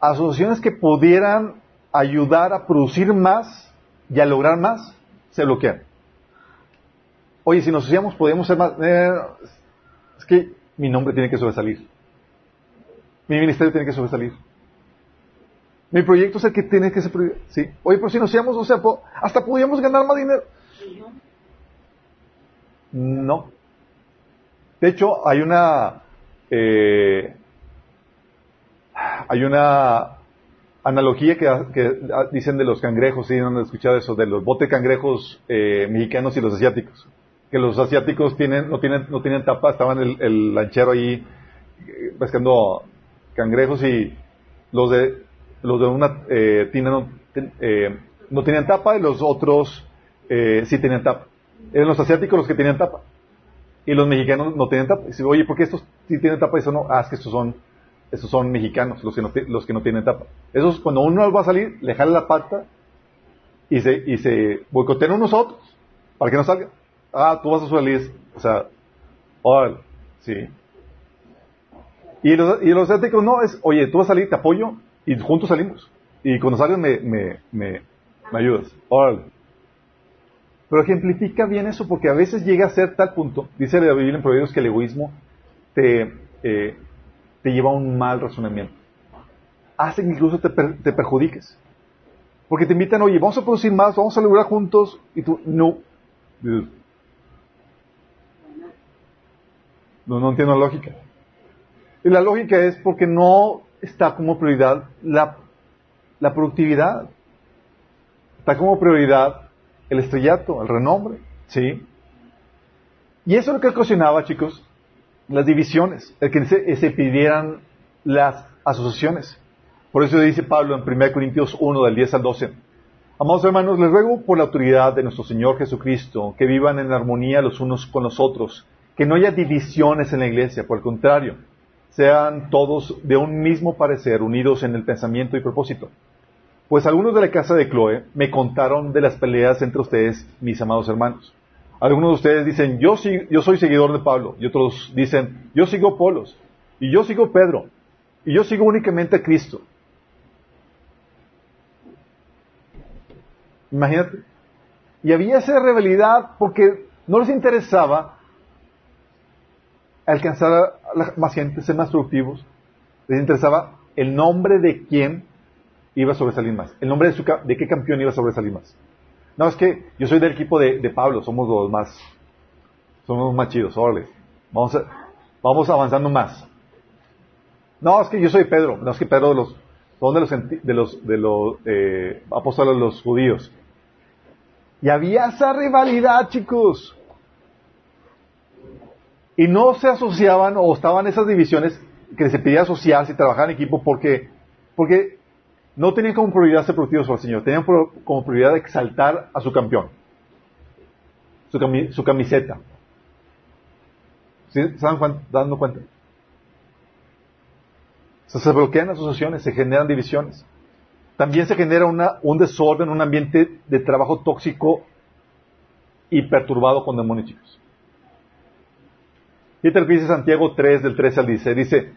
Asociaciones que pudieran ayudar a producir más y a lograr más, se bloquean. Oye, si nos asociamos, podemos ser más. Eh, es que mi nombre tiene que sobresalir. Mi ministerio tiene que sobresalir. Mi proyecto es el que tiene que ser. Sí. Oye, pero si nos íbamos, o sea, hasta podíamos ganar más dinero. No. De hecho, hay una. Eh, hay una analogía que, dicen de los cangrejos, ¿sí? ¿No han escuchado eso? De los botes cangrejos eh, mexicanos y los asiáticos. Que los asiáticos tienen, no, tienen, no tienen tapa, estaban el, el lanchero ahí eh, pescando cangrejos y los de los de una eh, tina no, eh, no, tenían tapa y los otros eh, sí tenían tapa. Eran los asiáticos los que tenían tapa. Y los mexicanos no tenían tapa. Y dice, oye, ¿por qué estos sí tienen tapa y eso no? Ah, es que estos son, estos son mexicanos, los que no, los que no tienen tapa. Esos, cuando uno va a salir, le jala la pata y se, y se boicotean unos otros para que no salga. Ah, tú vas a salir, o sea, órale, sí. Y los, y los asiáticos no, es, oye, tú vas a salir, te apoyo, y juntos salimos. Y cuando salgas me, me, me, me ayudas. Órale. Pero ejemplifica bien eso porque a veces llega a ser tal punto, dice la Biblia en Proverbios que el egoísmo te, eh, te lleva a un mal razonamiento. Hace que incluso te, te perjudiques. Porque te invitan, oye, vamos a producir más, vamos a lograr juntos, y tú, no. No, no entiendo la lógica. Y la lógica es porque no está como prioridad la, la productividad. Está como prioridad el estrellato, el renombre, ¿sí? Y eso es lo que ocasionaba, chicos, las divisiones, el que se, pidieran las asociaciones. Por eso dice Pablo en 1 Corintios 1, del 10 al 12. Amados hermanos, les ruego por la autoridad de nuestro Señor Jesucristo que vivan en armonía los unos con los otros, que no haya divisiones en la iglesia, por el contrario, sean todos de un mismo parecer, unidos en el pensamiento y propósito. Pues algunos de la casa de Chloe me contaron de las peleas entre ustedes, mis amados hermanos. Algunos de ustedes dicen, yo, yo soy seguidor de Pablo, y otros dicen, yo sigo Polos, y yo sigo Pedro, y yo sigo únicamente a Cristo. Imagínate. Y había esa rivalidad porque no les interesaba alcanzar a más gente, ser más productivos. Les interesaba el nombre de quién iba a sobresalir más. El nombre de, su, de qué campeón iba a sobresalir más. No, es que yo soy del equipo de, Pablo, somos los más, somos los más chidos, órale. Vamos, vamos avanzando más. No, es que yo soy Pedro, no es que Pedro de los, son de los, de los, de los eh, apóstoles de los judíos. Y había esa rivalidad, chicos. Y no se asociaban o estaban esas divisiones que se pedía asociarse y trabajar en equipo porque, porque no tenían como prioridad ser productivos para el Señor, tenían como prioridad exaltar a su campeón, su, camiseta. ¿Se están dando cuenta? se bloquean asociaciones, se generan divisiones. También se genera un desorden, un ambiente de trabajo tóxico y perturbado con demonios. Fíjate lo que dice Santiago 3, del 13 al 16. Dice,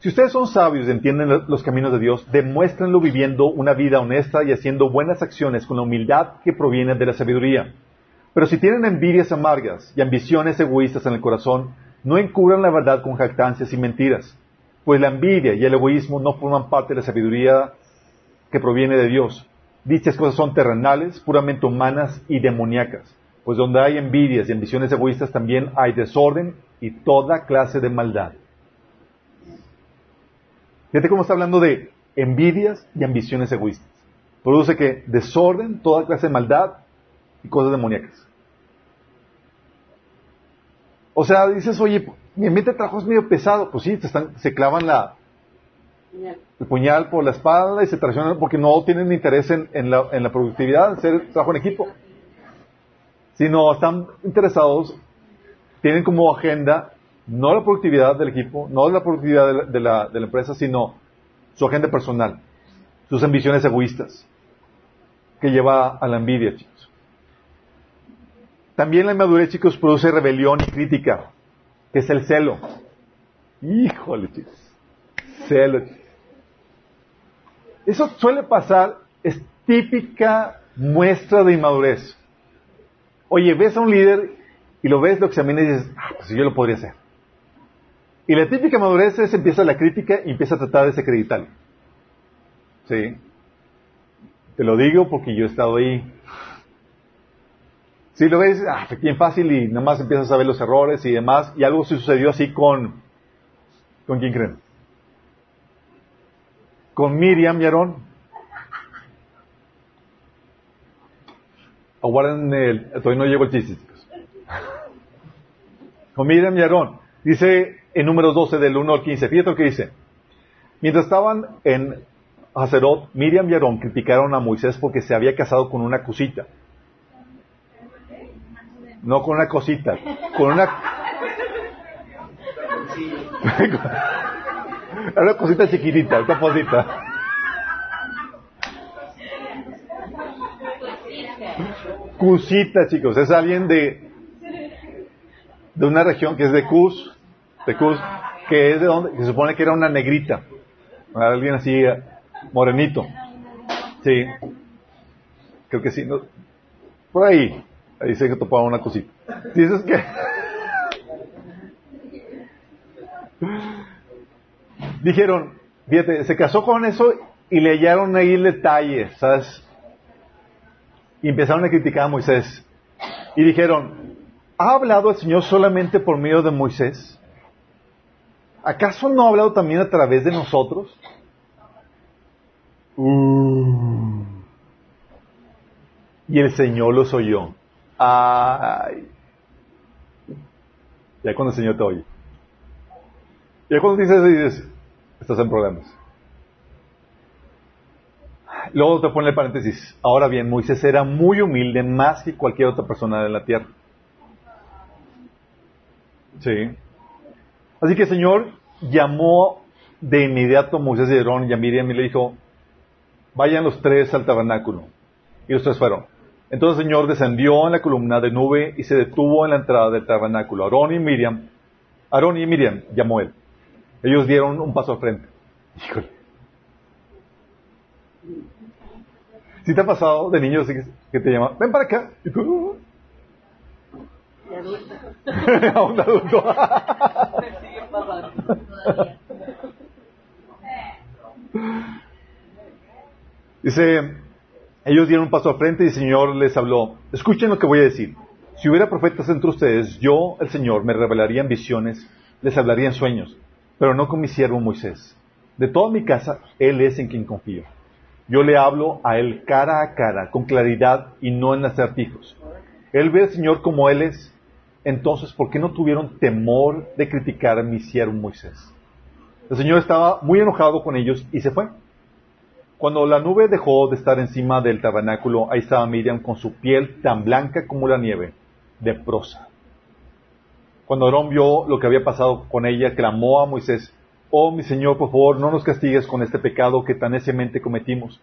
si ustedes son sabios y entienden los caminos de Dios, demuéstrenlo viviendo una vida honesta y haciendo buenas acciones con la humildad que proviene de la sabiduría. Pero si tienen envidias amargas y ambiciones egoístas en el corazón, no encubran la verdad con jactancias y mentiras, pues la envidia y el egoísmo no forman parte de la sabiduría que proviene de Dios. Dichas cosas son terrenales, puramente humanas y demoníacas, pues donde hay envidias y ambiciones egoístas también hay desorden y toda clase de maldad. Fíjate cómo está hablando de envidias y ambiciones egoístas. Produce que desorden, toda clase de maldad y cosas demoníacas. O sea, dices, oye, mi ambiente de trabajo es medio pesado. Pues sí, se clavan la, el puñal por la espalda y se traicionan porque no tienen interés en, la, en la productividad, en hacer trabajo en equipo. Sino están interesados, tienen como agenda no la productividad del equipo, no la productividad de la, de la, empresa, sino su agenda personal, sus ambiciones egoístas, que lleva a la envidia, chicos. También la inmadurez, chicos, produce rebelión y crítica, que es el celo. Híjole, chicos. Celo. Eso suele pasar, es típica muestra de inmadurez. Oye, ves a un líder y lo ves, lo examinas y dices, ah, pues yo lo podría hacer. Y la típica madurez es empieza la crítica y empieza a tratar de desacreditarlo. ¿Sí? Te lo digo porque yo he estado ahí. Si lo ves, ah, bien fácil y nada más empiezas a ver los errores y demás. Y algo se sucedió así con, ¿con quién creen? Con Miriam y Aarón. Aguarden el, todavía no llegó el chiste, Miriam y Aarón. Dice en números 12 del 1 al 15. Fíjate lo que dice. Mientras estaban en Hazerot, Miriam y Aarón criticaron a Moisés porque se había casado con una cosita. No con una cosita, con una... una cosita chiquitita, una cosita. Cusita, chicos, es alguien de, de una región que es de Cus, de Cus. que es de donde, que se supone que era una negrita, alguien así morenito. Sí, creo que sí, no, por ahí, ahí se topaba una cosita. Dices que dijeron, fíjate, se casó con eso y le hallaron ahí el detalle, ¿sabes? Y empezaron a criticar a Moisés. Y dijeron, ¿ha hablado el Señor solamente por medio de Moisés? ¿Acaso no ha hablado también a través de nosotros? Uh. Y el Señor los oyó. Ay. Ya cuando el Señor te oye. Ya cuando dices dices, estás en problemas. Luego te pone el paréntesis. Ahora bien, Moisés era muy humilde más que cualquier otra persona de la tierra. Sí. Así que el Señor llamó de inmediato a Moisés y Aarón y a Miriam y le dijo, vayan los tres al tabernáculo. Y los tres fueron. Entonces el Señor descendió en la columna de nube y se detuvo en la entrada del tabernáculo. Aarón y Miriam, Aarón y Miriam llamó él. Ellos dieron un paso al frente. Híjole. Si te ha pasado de niños que te llaman, ven para acá. Y tú, a un adulto. Dice, ellos dieron un paso al frente y el Señor les habló. Escuchen lo que voy a decir. Si hubiera profetas entre ustedes, yo, el Señor, me revelaría en visiones, les hablaría en sueños, pero no con mi siervo Moisés. De toda mi casa, Él es en quien confío. Yo le hablo a Él cara a cara, con claridad y no en acertijos. Él ve al Señor como Él es. Entonces, ¿por qué no tuvieron temor de criticar a mi siervo Moisés? El Señor estaba muy enojado con ellos y se fue. Cuando la nube dejó de estar encima del tabernáculo, ahí estaba Miriam con su piel tan blanca como la nieve, de prosa. Cuando Aarón vio lo que había pasado con ella, clamó a Moisés, Oh mi Señor, por favor, no nos castigues con este pecado que tan neciamente cometimos.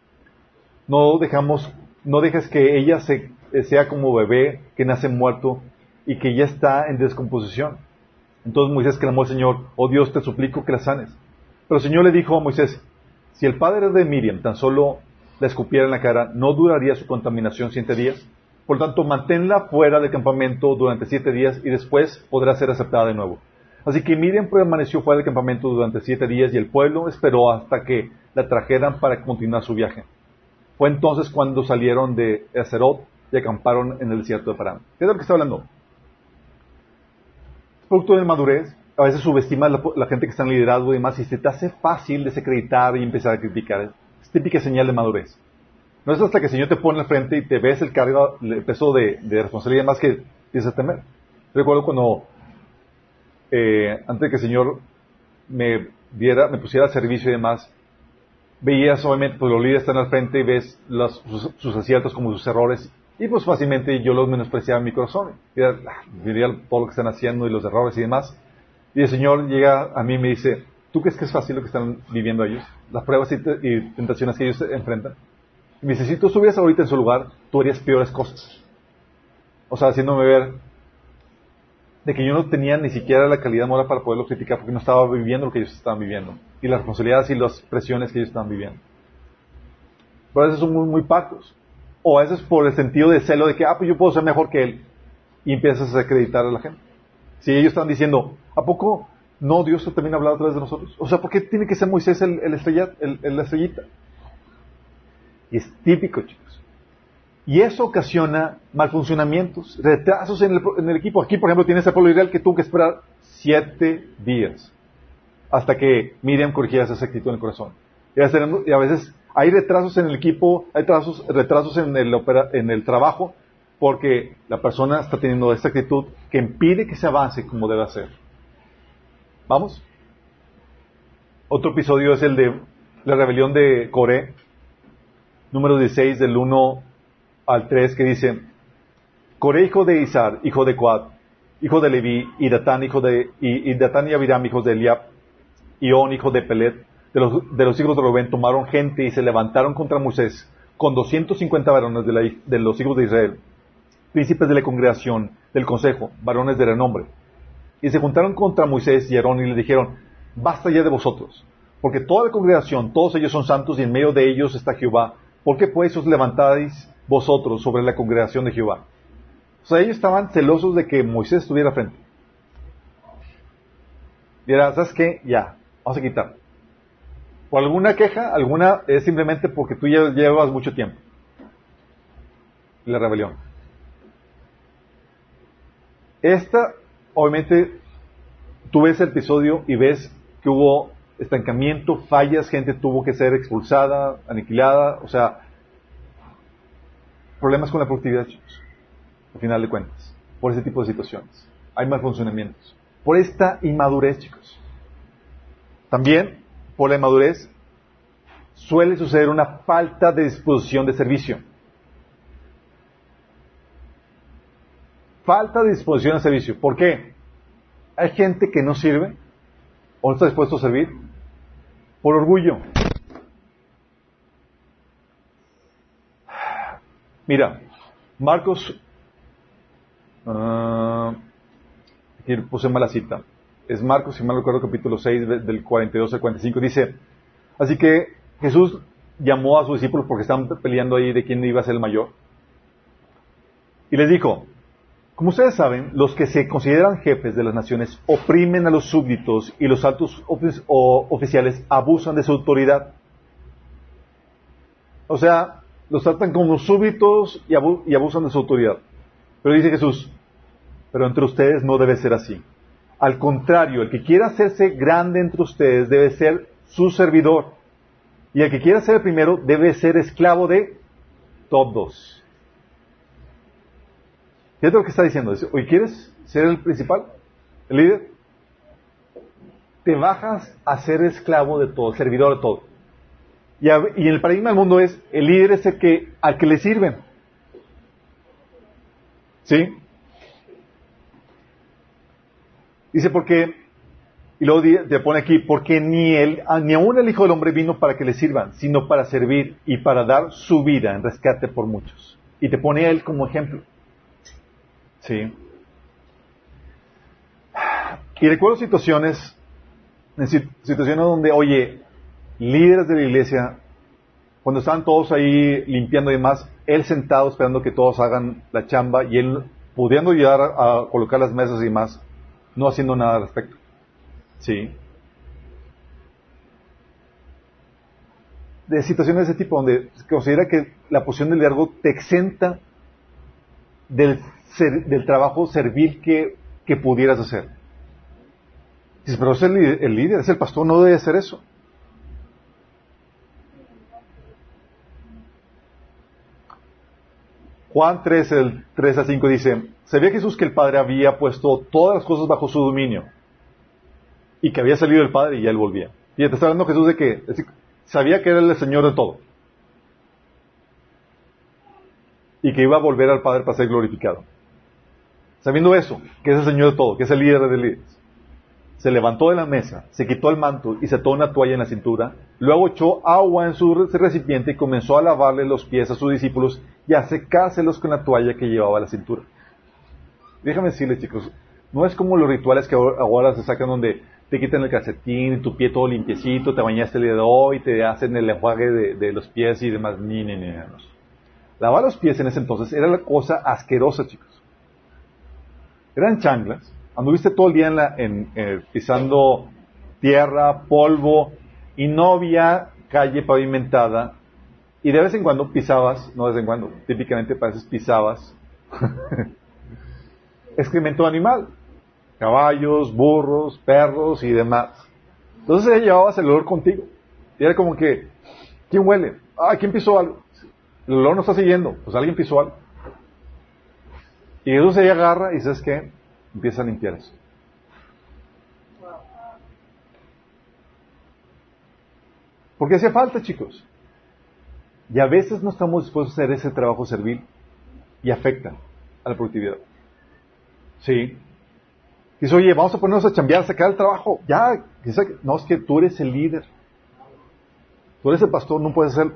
No dejamos, no dejes que ella sea como bebé que nace muerto y que ya está en descomposición. Entonces Moisés clamó al Señor, oh Dios, te suplico que la sanes. Pero el Señor le dijo a Moisés, si el padre de Miriam tan solo la escupiera en la cara, ¿no duraría su contaminación siete días? Por tanto, manténla fuera del campamento durante siete días y después podrá ser aceptada de nuevo. Así que Miriam permaneció fuera del campamento durante siete días y el pueblo esperó hasta que la trajeran para continuar su viaje. Fue entonces cuando salieron de Ezerot y acamparon en el desierto de Parán. ¿Qué es lo que está hablando? Producto de madurez, a veces subestimas la, la, gente que está en liderazgo y demás y se te hace fácil desacreditar y empezar a criticar. Es típica señal de madurez. No es hasta que el Señor te pone al frente y te ves el cargo, el peso de, responsabilidad más que tienes a temer. Recuerdo cuando eh, antes de que el Señor me diera, me pusiera al servicio y demás, veías obviamente, pues los líderes están al frente y ves sus, aciertos como sus errores, y pues fácilmente yo los menospreciaba en mi corazón. Ah, todo lo que están haciendo y los errores y demás. Y el Señor llega a mí y me dice, ¿tú crees que es fácil lo que están viviendo ellos? Las pruebas y, tentaciones que ellos enfrentan. Y me dice, si tú estuvieras ahorita en su lugar, tú harías peores cosas. O sea, haciéndome ver de que yo no tenía ni siquiera la calidad moral para poderlo criticar porque no estaba viviendo lo que ellos estaban viviendo y las responsabilidades y las presiones que ellos estaban viviendo. Pero a veces son muy, muy pacos. O a veces por el sentido de celo de que, ah, pues yo puedo ser mejor que él. Y empiezas a acreditar a la gente. Si ellos están diciendo, ¿a poco no Dios también ha hablado a través de nosotros? O sea, ¿por qué tiene que ser Moisés el, el, el, la estrellita? Y es típico, chicos. Y eso ocasiona malfuncionamientos, retrasos en el, equipo. Aquí, por ejemplo, tienes el pueblo Israel que tuvo que esperar siete días hasta que Miriam corrigiera esa actitud en el corazón. Y a veces hay retrasos en el equipo, hay retrasos, retrasos en, el en el trabajo, porque la persona está teniendo esta actitud que impide que se avance como debe hacer. ¿Vamos? Otro episodio es el de la rebelión de Coré, número 16 del 1 al 3 que dice, Coré hijo de Isar, hijo de Coat, hijo de Leví, y Datán hijo de, y, y Datán y Abiram hijos de Eliab, y hijo de Pelet, de los, de los hijos de Rubén, tomaron gente y se levantaron contra Moisés con 250 varones de, los hijos de Israel, príncipes de la congregación, del consejo, varones de renombre. Y se juntaron contra Moisés y Aarón y le dijeron, basta ya de vosotros, porque toda la congregación, todos ellos son santos y en medio de ellos está Jehová. ¿Por qué pues os levantáis vosotros sobre la congregación de Jehová? O sea, ellos estaban celosos de que Moisés estuviera frente. Y era, ¿sabes qué? Ya, vamos a quitar. Alguna queja, alguna es simplemente porque tú ya llevas mucho tiempo. La rebelión. Esta, obviamente, tú ves el episodio y ves que hubo estancamiento, fallas, gente tuvo que ser expulsada, aniquilada, o sea, problemas con la productividad, chicos, al final de cuentas, por ese tipo de situaciones. Hay mal funcionamientos. Por esta inmadurez, chicos. También, por la inmadurez, suele suceder una falta de disposición de servicio. Falta de disposición de servicio. ¿Por qué? Hay gente que no sirve o no está dispuesto a servir por orgullo. Mira, Marcos, uh, aquí puse mala cita, es Marcos, si mal recuerdo, capítulo 6, del 42 al 45, dice, así que Jesús llamó a sus discípulos porque estaban peleando ahí de quién iba a ser el mayor, y les dijo, como ustedes saben, los que se consideran jefes de las naciones oprimen a los súbditos y los altos oficiales abusan de su autoridad. O sea, los tratan como súbditos y, y abusan de su autoridad. Pero dice Jesús, pero entre ustedes no debe ser así. Al contrario, el que quiera hacerse grande entre ustedes debe ser su servidor. Y el que quiera ser el primero debe ser esclavo de todos. ¿Qué es lo que está diciendo? Oye, ¿quieres ser el principal? ¿El líder? Te bajas a ser esclavo de todo, servidor de todo. Y, en el paradigma del mundo es, el líder es el que, al que le sirven. ¿Sí? Dice porque, y luego te pone aquí, porque ni él, ah, ni aún el Hijo del Hombre vino para que le sirvan, sino para servir y para dar su vida en rescate por muchos. Y te pone a él como ejemplo. Sí. Y recuerdo situaciones, situaciones donde, oye, líderes de la iglesia, cuando estaban todos ahí limpiando y demás, él sentado esperando que todos hagan la chamba y él pudiendo ayudar a, colocar las mesas y demás, no haciendo nada al respecto. Sí. De situaciones de ese tipo donde se considera que la posición del liderazgo te exenta del del trabajo servil que, que pudieras hacer. Dices, pero es el, líder, es el pastor, no debe hacer eso. Juan 3, el 3 a 5 dice, sabía Jesús que el Padre había puesto todas las cosas bajo su dominio y que había salido el Padre y él volvía. Y te está hablando Jesús de que sabía que era el Señor de todo y que iba a volver al Padre para ser glorificado. Sabiendo eso, que es el Señor de todo, que es el líder de líderes, se levantó de la mesa, se quitó el manto y se ató una toalla en la cintura, luego echó agua en su recipiente y comenzó a lavarle los pies a sus discípulos y a secárselos con la toalla que llevaba a la cintura. Déjame decirles, chicos, no es como los rituales que ahora se sacan donde te quitan el calcetín y tu pie todo limpiecito, te bañaste el día de hoy, te hacen el enjuague de, los pies y demás. Ni, ni, ni, Lavar los pies en ese entonces era la cosa asquerosa, chicos. Eran changlas. Anduviste todo el día en la, en, eh, pisando tierra, polvo, y no había calle pavimentada. Y de vez en cuando pisabas, no de vez en cuando, típicamente para pisabas excremento animal. Caballos, burros, perros y demás. Entonces llevabas el olor contigo. Y era como que, ¿quién huele? Ah, ¿quién pisó algo? El olor no está siguiendo, pues alguien pisó algo. Y Jesús se agarra y ¿sabes qué? Empieza a limpiar eso. Porque hace falta, chicos. Y a veces no estamos dispuestos a hacer ese trabajo servil y afecta a la productividad. Sí. Dice, oye, vamos a ponernos a chambear, sacar el trabajo. Ya, no, es que tú eres el líder. Tú eres el pastor, no puedes hacerlo.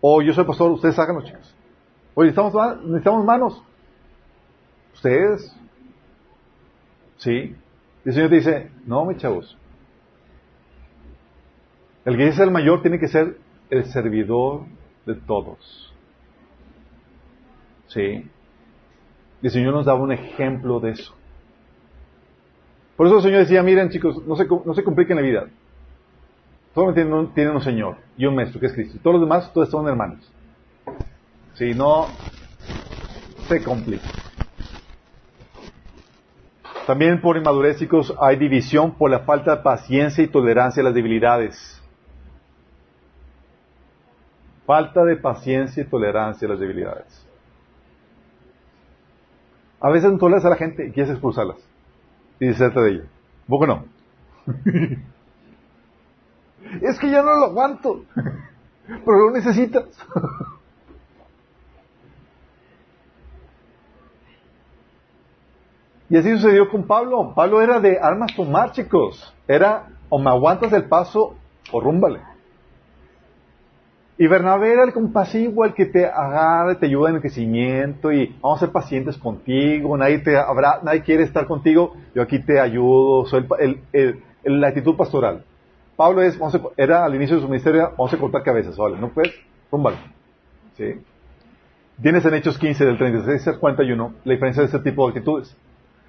O yo soy pastor, ustedes háganlo, chicos. Oye, necesitamos, necesitamos manos. Ustedes. ¿Sí? Y el Señor te dice, no, mis chavos, El que es el mayor tiene que ser el servidor de todos. ¿Sí? Y el Señor nos daba un ejemplo de eso. Por eso el Señor decía, miren chicos, no se, no se compliquen la vida. Todos tienen, tienen un Señor y un Maestro, que es Cristo. Todos los demás, todos son hermanos. Si no, se complica. También por inmadurez, chicos, hay división por la falta de paciencia y tolerancia a las debilidades. Falta de paciencia y tolerancia a las debilidades. A veces no toleras a la gente y quieres expulsarlas y deshacerte de ella. ¿Vos no? es que ya no lo aguanto, pero lo necesitas. y así sucedió con Pablo. Pablo era de armas tomar, chicos. Era o me aguantas el paso o rúmbale. Y Bernabé era el compasivo, el que te agarra, te ayuda en el crecimiento y vamos a ser pacientes contigo, nadie te habrá, nadie quiere estar contigo, yo aquí te ayudo, soy el, la actitud pastoral. Pablo es, era al inicio de su ministerio, vamos a cortar cabezas, ¿vale? ¿No puedes? Rúmbalo. ¿Sí? Tienes en Hechos 15 del 36 al 41 la diferencia de este tipo de actitudes.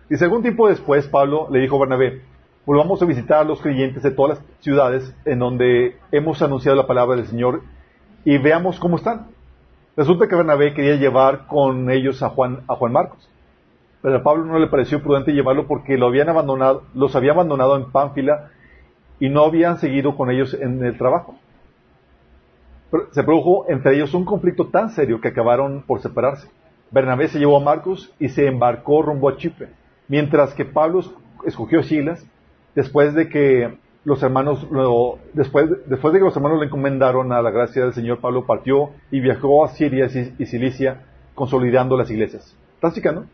Y según tiempo después, Pablo le dijo a Bernabé, volvamos a visitar a los creyentes de todas las ciudades en donde hemos anunciado la palabra del Señor y veamos cómo están. Resulta que Bernabé quería llevar con ellos a Juan, a Juan Marcos. Pero a Pablo no le pareció prudente llevarlo porque lo habían abandonado, los había abandonado en Pánfila y no habían seguido con ellos en el trabajo. se produjo entre ellos un conflicto tan serio que acabaron por separarse. Bernabé se llevó a Marcos y se embarcó rumbo a Chipre, mientras que Pablo escogió Silas después de que los hermanos, después, después de que los hermanos le encomendaron a la gracia del Señor, Pablo partió y viajó a Siria y Cilicia, consolidando las iglesias. ¿Estás no?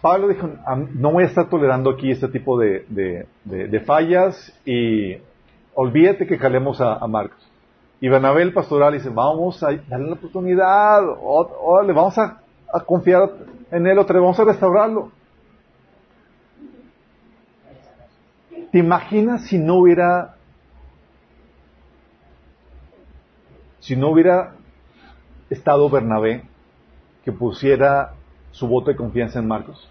Pablo dijo, no voy a estar tolerando aquí este tipo de, fallas y olvídate que calemos a, Marcos. Y Bernabé el pastoral dice, vamos a darle la oportunidad, le vamos a, a, confiar en él otra vez, vamos a restaurarlo. ¿Te imaginas si no hubiera si no hubiera estado Bernabé que pusiera su voto de confianza en Marcos?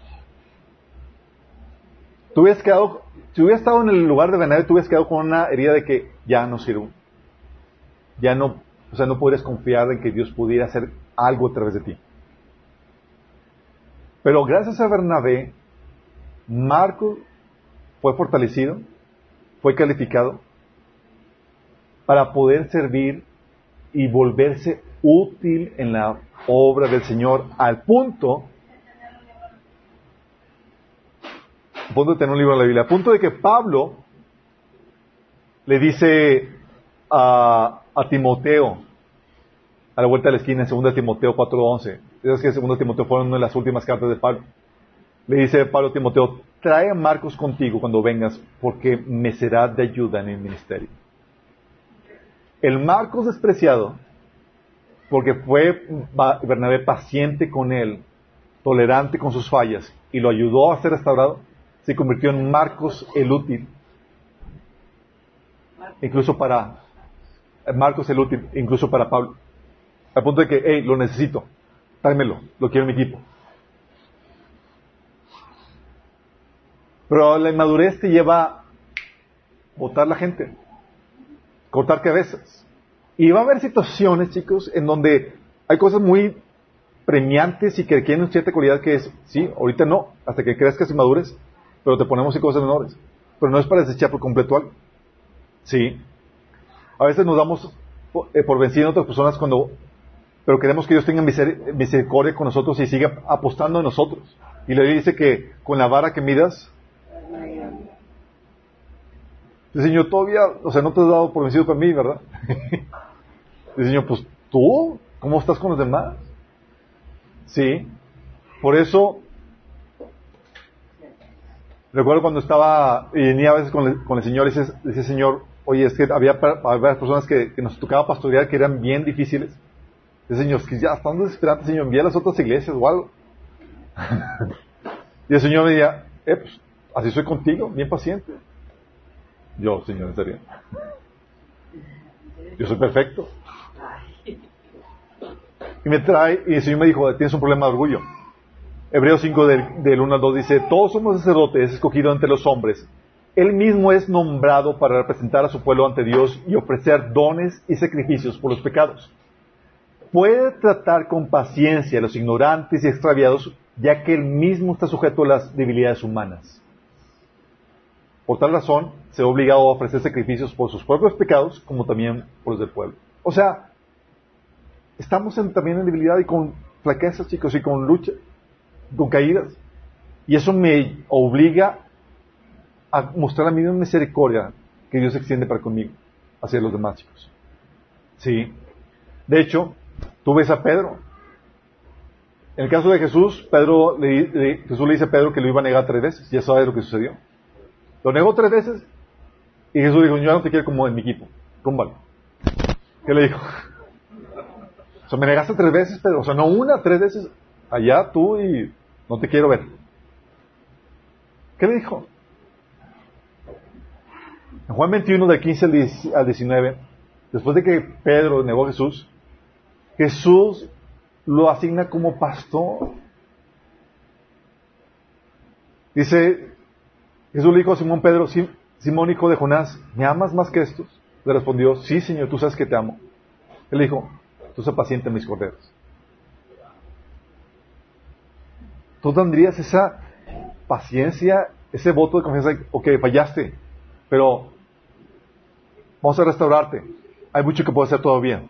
Tú hubieras quedado, si hubieras estado en el lugar de Bernabé, tú hubieras quedado con una herida de que ya no sirvo. Ya no, o sea, no podrías confiar en que Dios pudiera hacer algo a través de ti. Pero gracias a Bernabé, Marcos fue fortalecido, fue calificado para poder servir y volverse útil en la obra del Señor al punto, punto de tener un libro de la Biblia, al punto de que Pablo le dice a, Timoteo, a la vuelta de la esquina, en 2 Timoteo 4.11, es que 2 Timoteo fueron una las últimas cartas de Pablo, le dice Pablo a Timoteo, trae a Marcos contigo cuando vengas, porque me será de ayuda en el ministerio. El Marcos despreciado, porque fue Bernabé paciente con él, tolerante con sus fallas, y lo ayudó a ser restaurado, se convirtió en Marcos el útil. Incluso para Marcos el útil, incluso para Pablo. Al punto de que, hey, lo necesito, tráemelo, lo quiero en mi equipo. Pero la inmadurez te lleva a votar la gente, cortar cabezas. Y va a haber situaciones, chicos, en donde hay cosas muy premiantes y que requieren cierta cualidad que es, sí, ahorita no, hasta que crezcas y madures, pero te ponemos en cosas menores. Pero no es para desechar por completo algo. Sí. A veces nos damos eh, por vencido a otras personas cuando, pero queremos que Dios tenga misericordia con nosotros y siga apostando en nosotros. Y le dice que con la vara que midas, Dice, Señor, todavía, o sea, no te has dado por vencido para mí, ¿verdad? Dice, Señor, pues tú, ¿cómo estás con los demás? Sí. Por eso, recuerdo cuando estaba, y venía a veces con el, con el Señor, y dice, Señor, oye, es que había, había personas que, nos tocaba pastorear que eran bien difíciles. Dice, Señor, que ya están desesperantes, Señor, envía a las otras iglesias o algo. y el Señor me decía, eh, pues, así soy contigo, bien paciente. Yo, Señor, en serio. Yo soy perfecto. Y me trae, y el Señor me dijo, tienes un problema de orgullo. Hebreos 5 del, del 1 al 2 dice, todos somos sacerdotes escogidos entre los hombres. Él mismo es nombrado para representar a su pueblo ante Dios y ofrecer dones y sacrificios por los pecados. Puede tratar con paciencia a los ignorantes y extraviados, ya que él mismo está sujeto a las debilidades humanas. Por tal razón, se ha obligado a ofrecer sacrificios por sus propios pecados, como también por los del pueblo. O sea, estamos también en debilidad y con flaquezas, chicos, y con lucha, con caídas. Y eso me obliga a mostrar la misma misericordia que Dios extiende para conmigo, hacia los demás, chicos. Sí. De hecho, tú ves a Pedro. En el caso de Jesús, Pedro le, Jesús le dice a Pedro que lo iba a negar tres veces. Ya sabes lo que sucedió. Lo negó tres veces y Jesús dijo, yo no te quiero como en mi equipo. Rúmbalo. ¿Qué le dijo? O sea, me negaste tres veces, Pedro. O sea, no una, tres veces. Allá tú y no te quiero ver. ¿Qué le dijo? En Juan 21, del 15 al 19, después de que Pedro negó a Jesús, Jesús lo asigna como pastor. Dice, Jesús le dijo a Simón Pedro, Simón hijo de Jonás, ¿me amas más que estos? Le respondió, sí Señor, tú sabes que te amo. Él dijo, tú sé paciente en mis corderos. Tú tendrías esa paciencia, ese voto de confianza, ok, fallaste, pero vamos a restaurarte. Hay mucho que puede hacer todavía.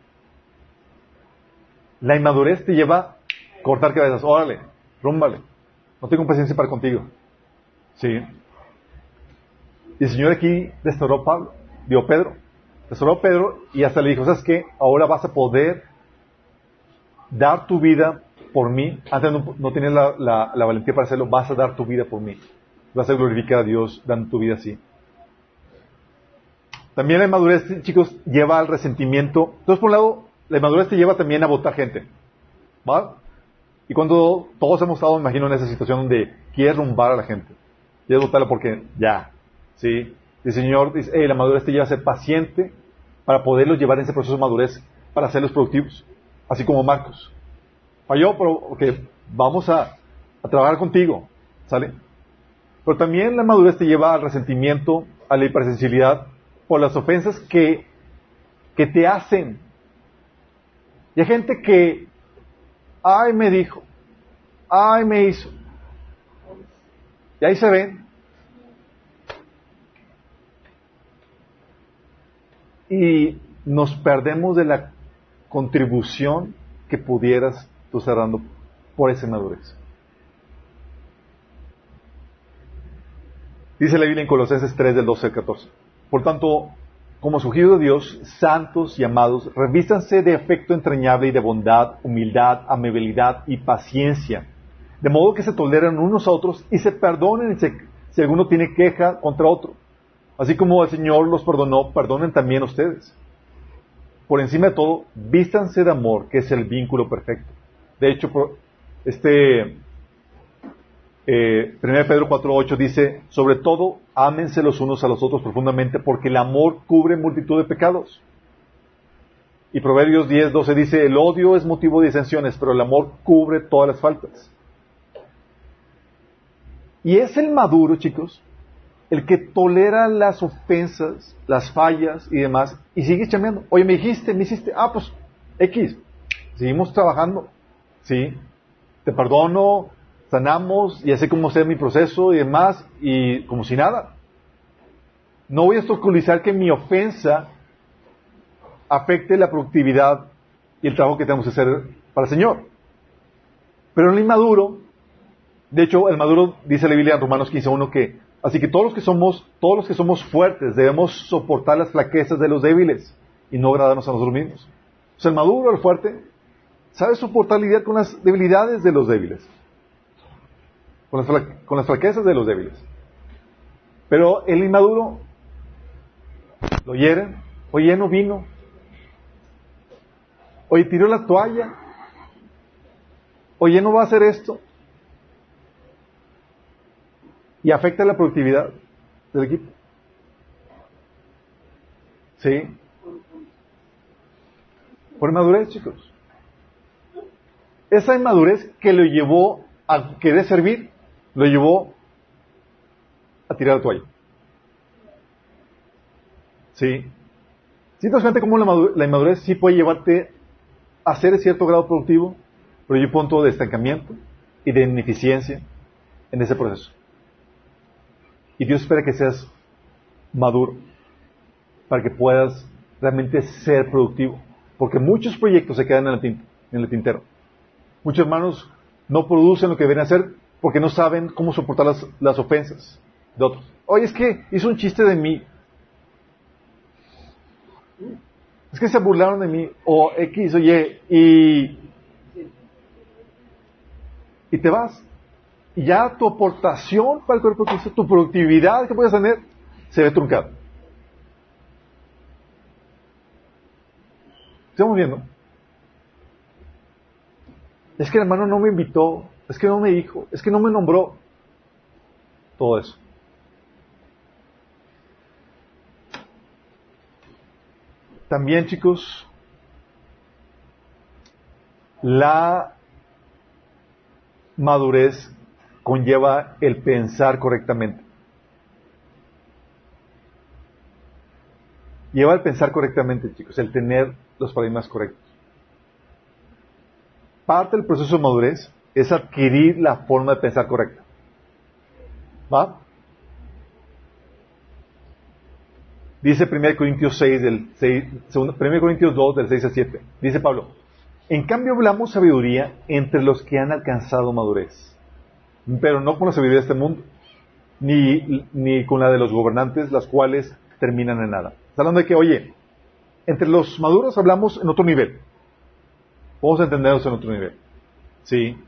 La inmadurez te lleva a cortar cabezas. Órale, rúmbale. No tengo paciencia para contigo. Sí. Y el Señor aquí restauró Pablo, dio Pedro. Restauró Pedro y hasta le dijo, ¿sabes qué? Ahora vas a poder dar tu vida por mí. Antes no, no tenías la, la, valentía para hacerlo. Vas a dar tu vida por mí. Vas a glorificar a Dios dando tu vida así. También la inmadurez, chicos, lleva al resentimiento. Entonces, por un lado, la inmadurez te lleva también a votar gente. ¿Va? Y cuando todos hemos estado, me imagino, en esa situación donde quieres rumbar a la gente. Quieres votarla porque ya. ¿Sí? El Señor dice, la madurez te lleva a ser paciente para poderlos llevar en ese proceso de madurez para hacerlos productivos. Así como Marcos. Falló, pero ok, vamos a, a trabajar contigo. ¿Sale? Pero también la madurez te lleva al resentimiento, a la hipersensibilidad por las ofensas que, que te hacen. Y hay gente que, ay, me dijo, ay, me hizo. Y ahí se ven. Y nos perdemos de la contribución que pudieras tú estar dando por esa madurez. Dice la Biblia en Colosenses 3 del 12 al 14. Por tanto, como surgido de Dios, santos y amados, revístanse de afecto entrañable y de bondad, humildad, amabilidad y paciencia, de modo que se toleren unos a otros y se perdonen si alguno tiene queja contra otro. Así como el Señor los perdonó, perdonen también ustedes. Por encima de todo, vístanse de amor, que es el vínculo perfecto. De hecho, este eh, 1 Pedro 4.8 dice, sobre todo, ámense los unos a los otros profundamente, porque el amor cubre multitud de pecados. Y Proverbios 10.12 dice, el odio es motivo de disensiones, pero el amor cubre todas las faltas. Y es el maduro, chicos, el que tolera las ofensas, las fallas y demás, y sigue chameando. Oye, me dijiste, me hiciste, ah, pues, X. Seguimos trabajando. Sí. Te perdono, sanamos y así como sea mi proceso y demás, y como si nada. No voy a obstaculizar que mi ofensa afecte la productividad y el trabajo que tenemos que hacer para el Señor. Pero el inmaduro, de hecho, el maduro dice la Biblia en Romanos 15.1 que, así que todos los que somos, todos los que somos fuertes debemos soportar las flaquezas de los débiles y no agradarnos a nosotros mismos. O sea, el maduro, el fuerte, sabe soportar lidiar con las debilidades de los débiles con las, flaquezas de los débiles. Pero el inmaduro lo hieren, oye, no vino, oye, tiró la toalla, oye, no va a hacer esto. Y afecta la productividad del equipo. ¿Sí? Por inmadurez, chicos. Esa inmadurez que lo llevó a querer servir, lo llevó a tirar la toalla. ¿Sí? ¿Sí te das cuenta cómo la, inmadurez sí puede llevarte a ser cierto grado productivo, pero hay un punto de estancamiento y de ineficiencia en ese proceso? Y Dios espera que seas maduro para que puedas realmente ser productivo. Porque muchos proyectos se quedan en el, tintero. Muchos hermanos no producen lo que deben hacer porque no saben cómo soportar las, las ofensas de otros. Oye, es que hizo un chiste de mí. Es que se burlaron de mí. O X o Y. Y, te vas. Y ya tu aportación para el cuerpo tu productividad que puedes tener, se ve truncada. Estamos viendo. Es que el hermano no me invitó, es que no me dijo, es que no me nombró. Todo eso. También, chicos, la madurez conlleva el pensar correctamente. Lleva el pensar correctamente, chicos, el tener los paradigmas correctos. Parte del proceso de madurez es adquirir la forma de pensar correcta. ¿Va? Dice 1 Corintios 6 del 6, 1 Corintios 2 del 6 al 7. Dice Pablo, en cambio hablamos sabiduría entre los que han alcanzado madurez, pero no con la sabiduría de este mundo, ni, ni con la de los gobernantes, las cuales terminan en nada. Está hablando de que, oye, entre los maduros hablamos en otro nivel. Vamos a entendernos en otro nivel. ¿Sí?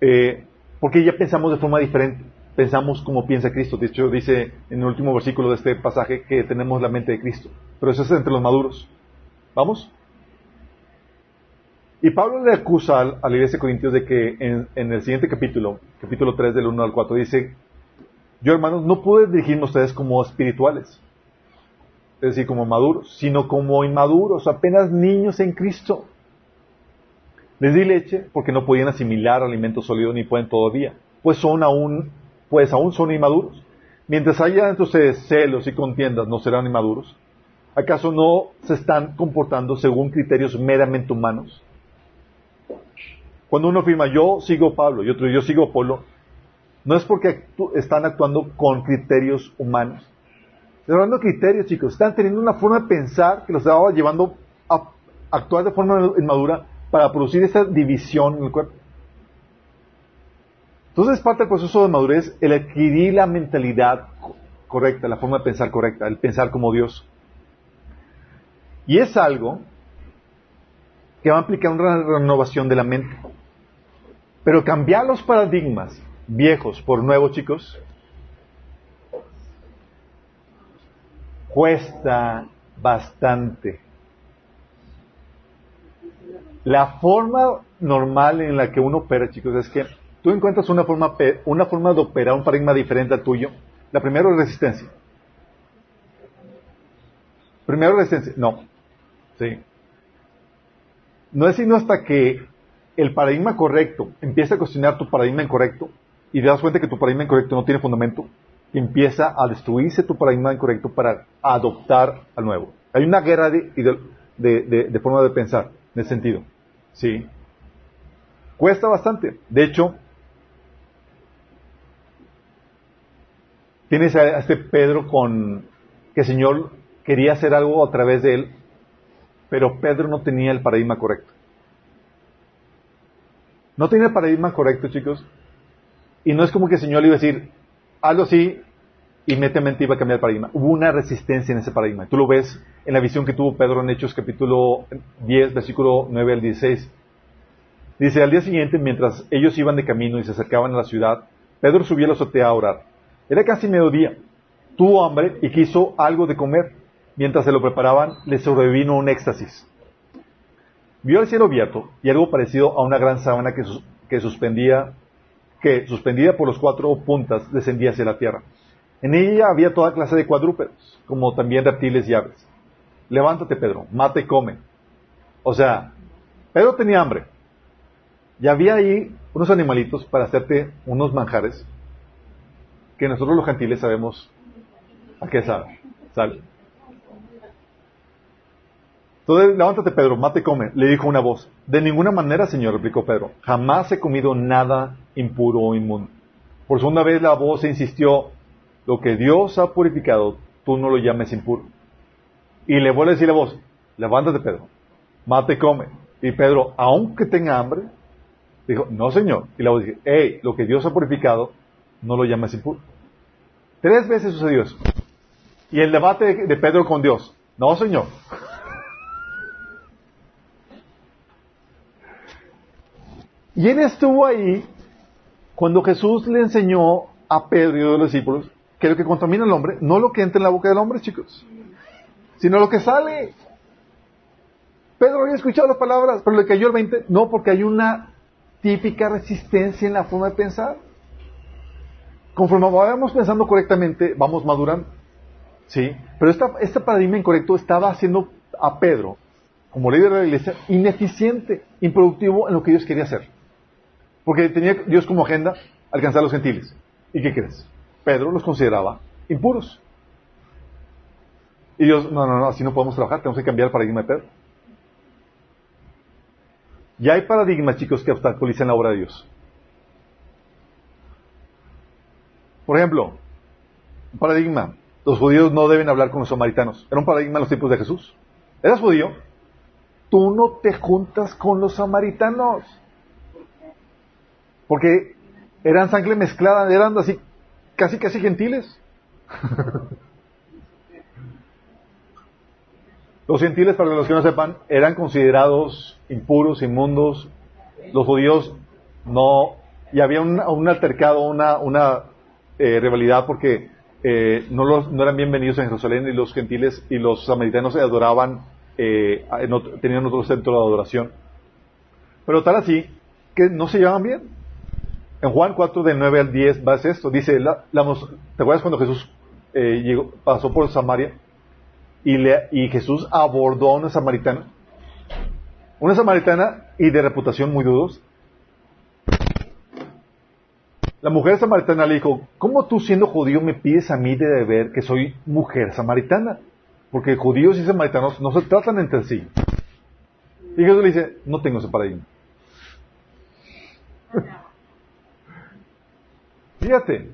Eh, porque ya pensamos de forma diferente. Pensamos como piensa Cristo. De hecho, dice en el último versículo de este pasaje que tenemos la mente de Cristo. Pero eso es entre los maduros. ¿Vamos? Y Pablo le acusa a la iglesia de Corintios de que en, el siguiente capítulo, capítulo 3 del 1 al 4, dice, yo hermanos no pude dirigirme ustedes como espirituales, es decir, como maduros, sino como inmaduros, apenas niños en Cristo. Les di leche porque no podían asimilar alimento sólido ni pueden todavía, pues son aún, pues aún son inmaduros. Mientras haya entre ustedes celos y contiendas, ¿no serán inmaduros? ¿Acaso no se están comportando según criterios meramente humanos? Cuando uno afirma yo sigo Pablo y otro yo sigo Polo, no es porque están actuando con criterios humanos, hablando de criterios, chicos. Están teniendo una forma de pensar que los estaba llevando a actuar de forma inmadura para producir esa división en el cuerpo. Entonces es parte del proceso de madurez el adquirir la mentalidad correcta, la forma de pensar correcta, el pensar como Dios. Y es algo que va a implicar una renovación de la mente. Pero cambiar los paradigmas viejos por nuevos, chicos, cuesta bastante. La forma normal en la que uno opera, chicos, es que tú encuentras una forma, una forma de operar un paradigma diferente al tuyo. La primera es resistencia. Primero resistencia. No. Sí. No es sino hasta que el paradigma correcto empieza a cuestionar tu paradigma incorrecto y te das cuenta que tu paradigma incorrecto no tiene fundamento, empieza a destruirse tu paradigma incorrecto para adoptar al nuevo. Hay una guerra de, de, forma de pensar, en ese sentido. Sí. Cuesta bastante. De hecho, tienes a este Pedro con que el Señor quería hacer algo a través de él, pero Pedro no tenía el paradigma correcto. No tenía el paradigma correcto, chicos. Y no es como que el Señor le iba a decir, hazlo así inmediatamente iba a cambiar el paradigma. Hubo una resistencia en ese paradigma. Tú lo ves en la visión que tuvo Pedro en Hechos capítulo 10, versículo 9 al 16. Dice, al día siguiente, mientras ellos iban de camino y se acercaban a la ciudad, Pedro subió a la azotea a orar. Era casi mediodía. Tuvo hambre y quiso algo de comer. Mientras se lo preparaban, le sobrevino un éxtasis. Vio el cielo abierto y algo parecido a una gran sábana que, que suspendía, que suspendida por los cuatro puntas descendía hacia la tierra. En ella había toda clase de cuadrúpedos, como también reptiles y aves. levántate Pedro, mate y come. O sea, Pedro tenía hambre. Y había ahí unos animalitos para hacerte unos manjares que nosotros los gentiles sabemos a qué sabe. ¿Sale? Entonces, levántate Pedro, mate y come, le dijo una voz. De ninguna manera, Señor, replicó Pedro, jamás he comido nada impuro o inmundo. Por segunda vez la voz insistió, lo que Dios ha purificado, tú no lo llames impuro. Y le vuelve a decir la voz, levántate Pedro, mate y come. Y Pedro, aunque tenga hambre, dijo, no señor. Y la voz dice, hey, lo que Dios ha purificado, no lo llames impuro. Tres veces sucedió eso. Y el debate de Pedro con Dios, no señor. Y él estuvo ahí cuando Jesús le enseñó a Pedro y a los discípulos que lo que contamina al hombre, no lo que entra en la boca del hombre, chicos, sino lo que sale. Pedro había escuchado las palabras, pero le cayó el 20, no, porque hay una típica resistencia en la forma de pensar. Conforme vamos pensando correctamente, vamos madurando. ¿Sí? Pero esta, este paradigma incorrecto estaba haciendo a Pedro, como líder de la iglesia, ineficiente, improductivo en lo que Dios quería hacer. Porque tenía Dios como agenda alcanzar a los gentiles. ¿Y qué crees? Pedro los consideraba impuros. Y Dios, no, no, no, así no podemos trabajar, tenemos que cambiar el paradigma de Pedro. Ya hay paradigmas, chicos, que obstaculizan la obra de Dios. Por ejemplo, un paradigma, los judíos no deben hablar con los samaritanos. Era un paradigma en los tiempos de Jesús. ¿Eras judío? Tú no te juntas con los samaritanos. Porque eran sangre mezclada, eran así, casi, casi gentiles. los gentiles, para los que no sepan, eran considerados impuros, inmundos. Los judíos no, y había un, altercado, una, una eh, rivalidad porque eh, no, los, no eran bienvenidos en Jerusalén y los gentiles y los samaritanos se adoraban, eh, tenían otro centro de adoración. Pero tal así que no se llevaban bien. En Juan 4, de 9 al 10, va esto. Dice, la, ¿te acuerdas cuando Jesús eh, llegó, pasó por Samaria y, y Jesús abordó a una samaritana? Una samaritana y de reputación muy dudosa. La mujer samaritana le dijo, ¿cómo tú siendo judío me pides a mí de deber que soy mujer samaritana? Porque judíos y samaritanos no se tratan entre sí. Y Jesús le dice, no tengo ese paradigma. Fíjate.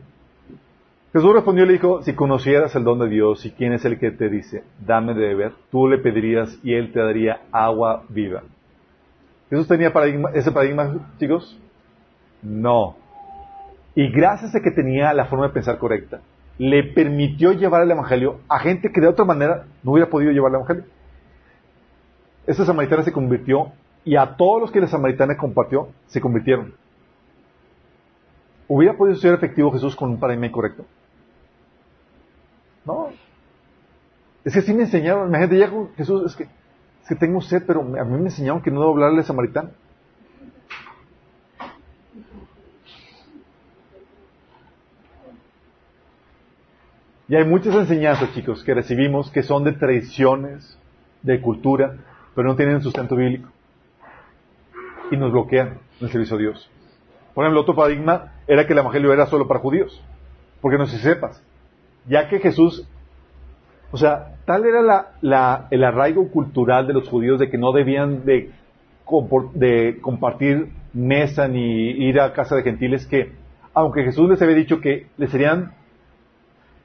Jesús respondió y le dijo, si conocieras el don de Dios y quién es el que te dice, dame de beber, tú le pedirías y él te daría agua viva. ¿Jesús tenía ese paradigma, chicos? No. Y gracias a que tenía la forma de pensar correcta, le permitió llevar el Evangelio a gente que de otra manera no hubiera podido llevar el Evangelio. Esa samaritana se convirtió y a todos los que la samaritana compartió se convirtieron. ¿Hubiera podido ser efectivo Jesús con un paradigma incorrecto? No. Es que sí me enseñaron, imagínate, ya Jesús, es que, es que tengo sed, pero a mí me enseñaron que no debo hablarle a samaritano. Y hay muchas enseñanzas, chicos, que recibimos que son de tradiciones, de cultura, pero no tienen sustento bíblico. Y nos bloquean el servicio a Dios. Por ejemplo, otro paradigma era que el Evangelio era solo para judíos. Porque no si sepas. Ya que Jesús, o sea, tal era la, el arraigo cultural de los judíos de que no debían de, de compartir mesa ni ir a casa de gentiles que, aunque Jesús les había dicho que les serían,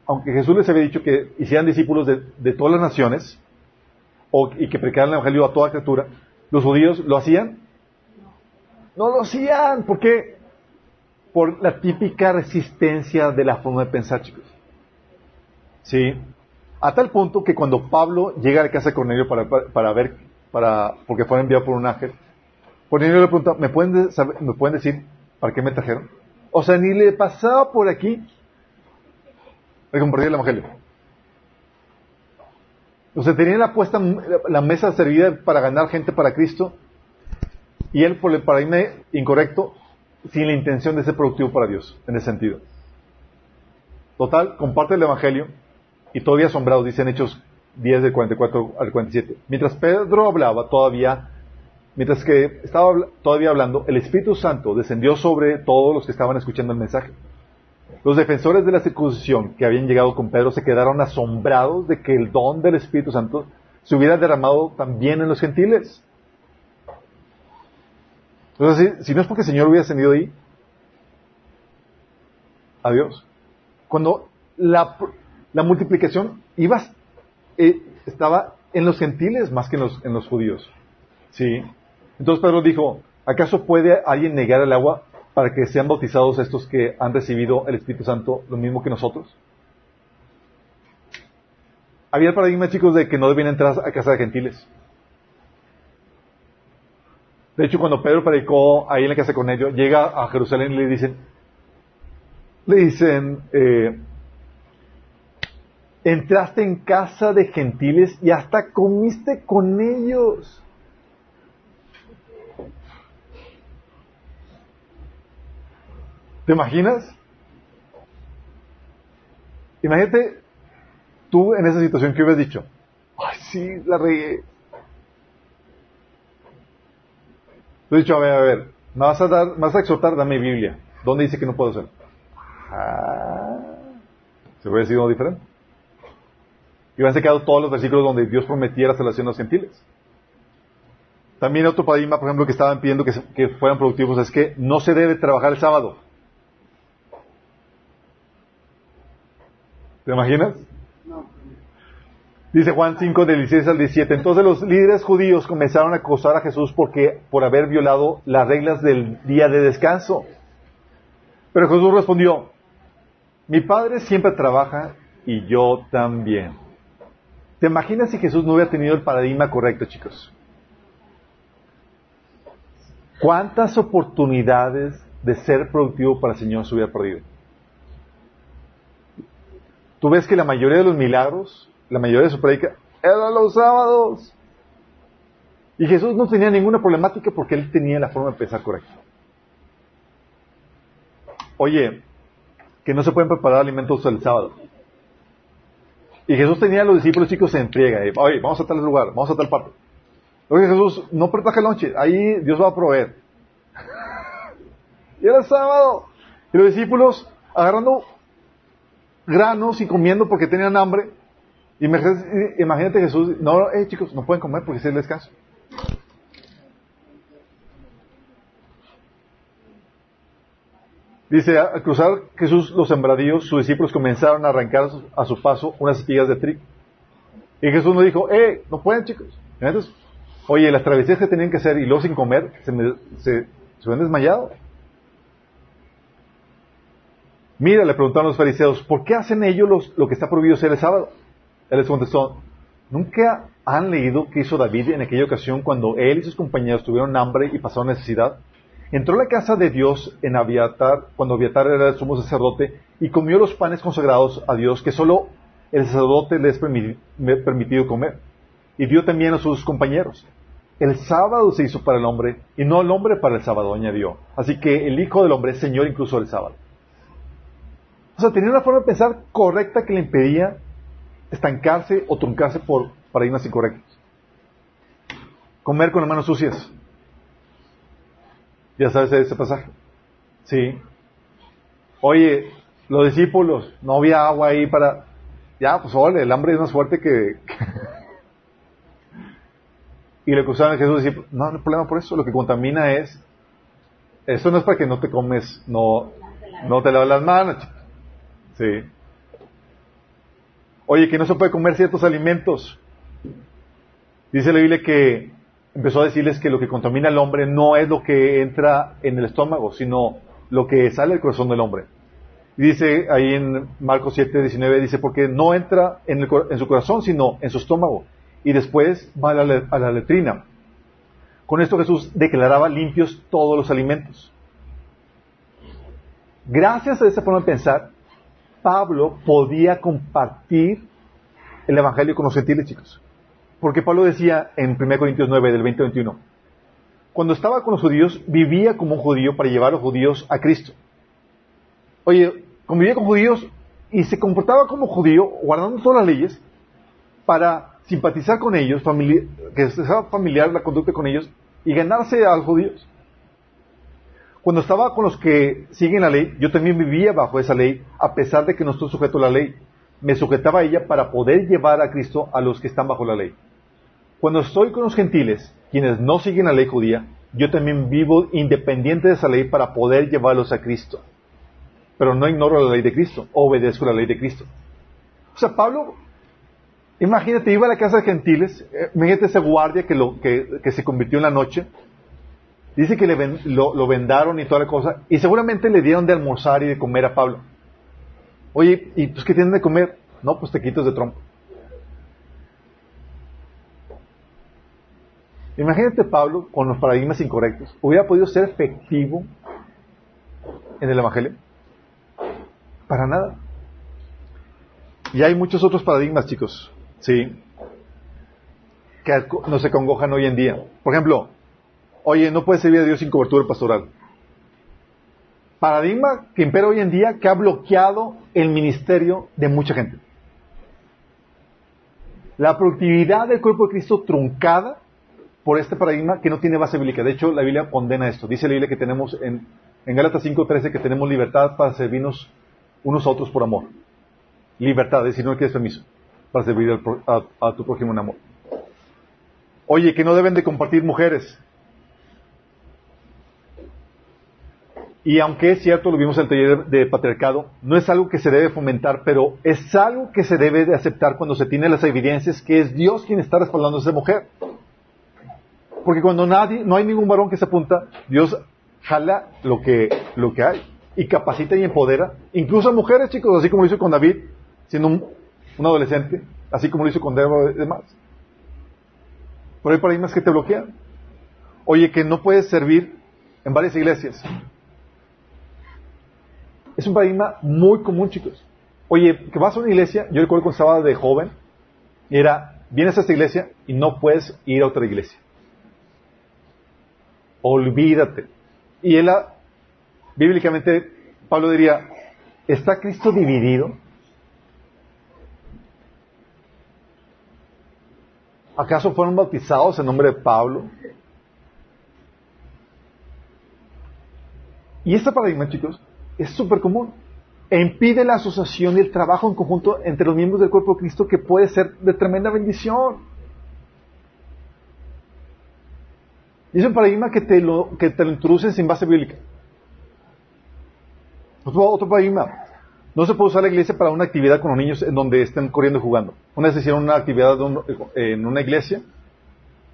aunque Jesús les había dicho que hicieran discípulos de, todas las naciones, o, y que predicaran el Evangelio a toda criatura, los judíos lo hacían. No lo hacían, ¿por qué? Por la típica resistencia de la forma de pensar, chicos. ¿Sí? A tal punto que cuando Pablo llega a la casa de Cornelio para, ver, para, porque fue enviado por un ángel, Cornelio le pregunta, ¿me pueden, ¿me pueden decir para qué me trajeron? O sea, ni le pasaba por aquí el compartir el Evangelio. O sea, tenía la puesta, la mesa servida para ganar gente para Cristo, y él, por el paradigma incorrecto, sin la intención de ser productivo para Dios, en ese sentido. Total, comparte el Evangelio y todavía asombrados, dicen Hechos 10 del 44 al 47. Mientras Pedro hablaba todavía, mientras que estaba todavía hablando, el Espíritu Santo descendió sobre todos los que estaban escuchando el mensaje. Los defensores de la circuncisión que habían llegado con Pedro se quedaron asombrados de que el don del Espíritu Santo se hubiera derramado también en los gentiles. Entonces, si no es porque el Señor hubiera ascendido ahí, adiós. Cuando la, multiplicación iba, eh, estaba en los gentiles más que en los, judíos. ¿Sí? Entonces Pedro dijo, ¿acaso puede alguien negar el agua para que sean bautizados estos que han recibido el Espíritu Santo lo mismo que nosotros? Había el paradigma, chicos, de que no debían entrar a casa de gentiles. De hecho, cuando Pedro predicó ahí en la casa con ellos, llega a Jerusalén y le dicen, le dicen, eh, entraste en casa de gentiles y hasta comiste con ellos. ¿Te imaginas? Imagínate tú en esa situación que hubieras dicho, ay, sí, la regué. Tú has dicho, a ver, a ver, me vas a dar, vas a exhortar, dame Biblia. ¿Dónde dice que no puedo hacer? Ah, se hubiera sido diferente. Y hubieran quedado todos los versículos donde Dios prometía la salvación a los gentiles. También otro paradigma, por ejemplo, que estaban pidiendo que, que fueran productivos es que no se debe trabajar el sábado. ¿Te imaginas? Dice Juan 5 del 16 al 17. Entonces los líderes judíos comenzaron a acosar a Jesús porque, por haber violado las reglas del día de descanso. Pero Jesús respondió, mi padre siempre trabaja y yo también. ¿Te imaginas si Jesús no hubiera tenido el paradigma correcto, chicos? ¿Cuántas oportunidades de ser productivo para el Señor se hubiera perdido? Tú ves que la mayoría de los milagros, la mayoría de su predica, eran los sábados. Y Jesús no tenía ninguna problemática porque él tenía la forma de pensar correcta. Oye, que no se pueden preparar alimentos el sábado. Y Jesús tenía a los discípulos chicos en friega. Oye, vamos a tal lugar, vamos a tal parte. Oye, Jesús, no prepara el lonche, ahí Dios va a proveer. y era sábado. Y los discípulos agarrando granos y comiendo porque tenían hambre. Imagínate, Jesús, no, eh, chicos, no pueden comer porque es el descanso. Dice, al cruzar Jesús los sembradíos, sus discípulos comenzaron a arrancar a su paso unas espigas de trigo. Y Jesús nos dijo, eh, no pueden chicos. Entonces, oye, las travesías que tenían que hacer y luego sin comer, se, me, se, desmayado. Mira, le preguntaron los fariseos, ¿por qué hacen ellos lo que está prohibido hacer el sábado? Él les contestó, ¿nunca han leído qué hizo David en aquella ocasión cuando él y sus compañeros tuvieron hambre y pasaron necesidad? Entró a la casa de Dios en Abiatar, cuando Abiatar era el sumo sacerdote, y comió los panes consagrados a Dios que solo el sacerdote les es permitido comer. Y dio también a sus compañeros. El sábado se hizo para el hombre, y no el hombre para el sábado, añadió. Así que el Hijo del Hombre es Señor incluso del sábado. O sea, tenía una forma de pensar correcta que le impedía estancarse o truncarse por paradigmas incorrectos. Comer con las manos sucias. Ya sabes ese pasaje. Sí. Oye, los discípulos, no había agua ahí para... Ya, pues ole, el hambre es más fuerte que... y le acusaban a Jesús, no, no hay problema por eso, lo que contamina es... Eso no es para que no te comes, no, no te lavas las manos, Sí. Oye, que no se puede comer ciertos alimentos. Dice la Biblia que empezó a decirles que lo que contamina al hombre no es lo que entra en el estómago, sino lo que sale del corazón del hombre. dice ahí en Marcos 7, 19, dice, porque no entra en, su corazón, sino en su estómago. Y después va a la, a la letrina. Con esto Jesús declaraba limpios todos los alimentos. Gracias a esa forma de pensar, Pablo podía compartir el Evangelio con los gentiles, chicos. Porque Pablo decía en 1 Corintios 9, del 20 21, cuando estaba con los judíos, vivía como un judío para llevar a los judíos a Cristo. Oye, convivía con judíos y se comportaba como judío, guardando todas las leyes, para simpatizar con ellos, que sea familiar la conducta con ellos y ganarse a los judíos. Cuando estaba con los que siguen la ley, yo también vivía bajo esa ley, a pesar de que no estoy sujeto a la ley. Me sujetaba a ella para poder llevar a Cristo a los que están bajo la ley. Cuando estoy con los gentiles, quienes no siguen la ley judía, yo también vivo independiente de esa ley para poder llevarlos a Cristo. Pero no ignoro la ley de Cristo, obedezco la ley de Cristo. O sea, Pablo, imagínate, iba a la casa de gentiles, eh, imagínate ese guardia que, lo, que, se convirtió en la noche, dice que le lo, vendaron y toda la cosa, y seguramente le dieron de almorzar y de comer a Pablo. Oye, ¿y pues qué tienen de comer? No, pues te quitas de trompo. Imagínate Pablo con los paradigmas incorrectos. ¿Hubiera podido ser efectivo en el Evangelio? Para nada. Y hay muchos otros paradigmas, chicos, ¿sí? Que no se congojan hoy en día. Por ejemplo, oye, no puede servir a Dios sin cobertura pastoral. Paradigma que impera hoy en día que ha bloqueado el ministerio de mucha gente. La productividad del cuerpo de Cristo truncada por este paradigma que no tiene base bíblica. De hecho, la Biblia condena esto. Dice la Biblia que tenemos en, en Gálatas 5.13 que tenemos libertad para servirnos unos a otros por amor. Libertad, es decir, no quieres permiso para servir a, tu prójimo en amor. Oye, que no deben de compartir mujeres. Y aunque es cierto, lo vimos en el taller de, patriarcado, no es algo que se debe fomentar, pero es algo que se debe de aceptar cuando se tiene las evidencias que es Dios quien está respaldando a esa mujer. Porque cuando nadie, no hay ningún varón que se apunta, Dios jala lo que, lo que hay y capacita y empodera, incluso a mujeres, chicos, así como lo hizo con David, siendo un, adolescente, así como lo hizo con Débora y demás. Pero hay paradigmas que te bloquean. Oye, que no puedes servir en varias iglesias. Es un paradigma muy común, chicos. Oye, que vas a una iglesia, yo recuerdo cuando estaba de joven, era, vienes a esta iglesia y no puedes ir a otra iglesia olvídate. Y él, bíblicamente, Pablo diría, ¿está Cristo dividido? ¿Acaso fueron bautizados en nombre de Pablo? Y este paradigma, chicos, es súper común. E impide la asociación y el trabajo en conjunto entre los miembros del cuerpo de Cristo que puede ser de tremenda bendición. Y es un paradigma que te lo, que te lo introducen sin base bíblica. Otro, paradigma. No se puede usar la iglesia para una actividad con los niños en donde estén corriendo y jugando. Una vez hicieron una actividad en una iglesia,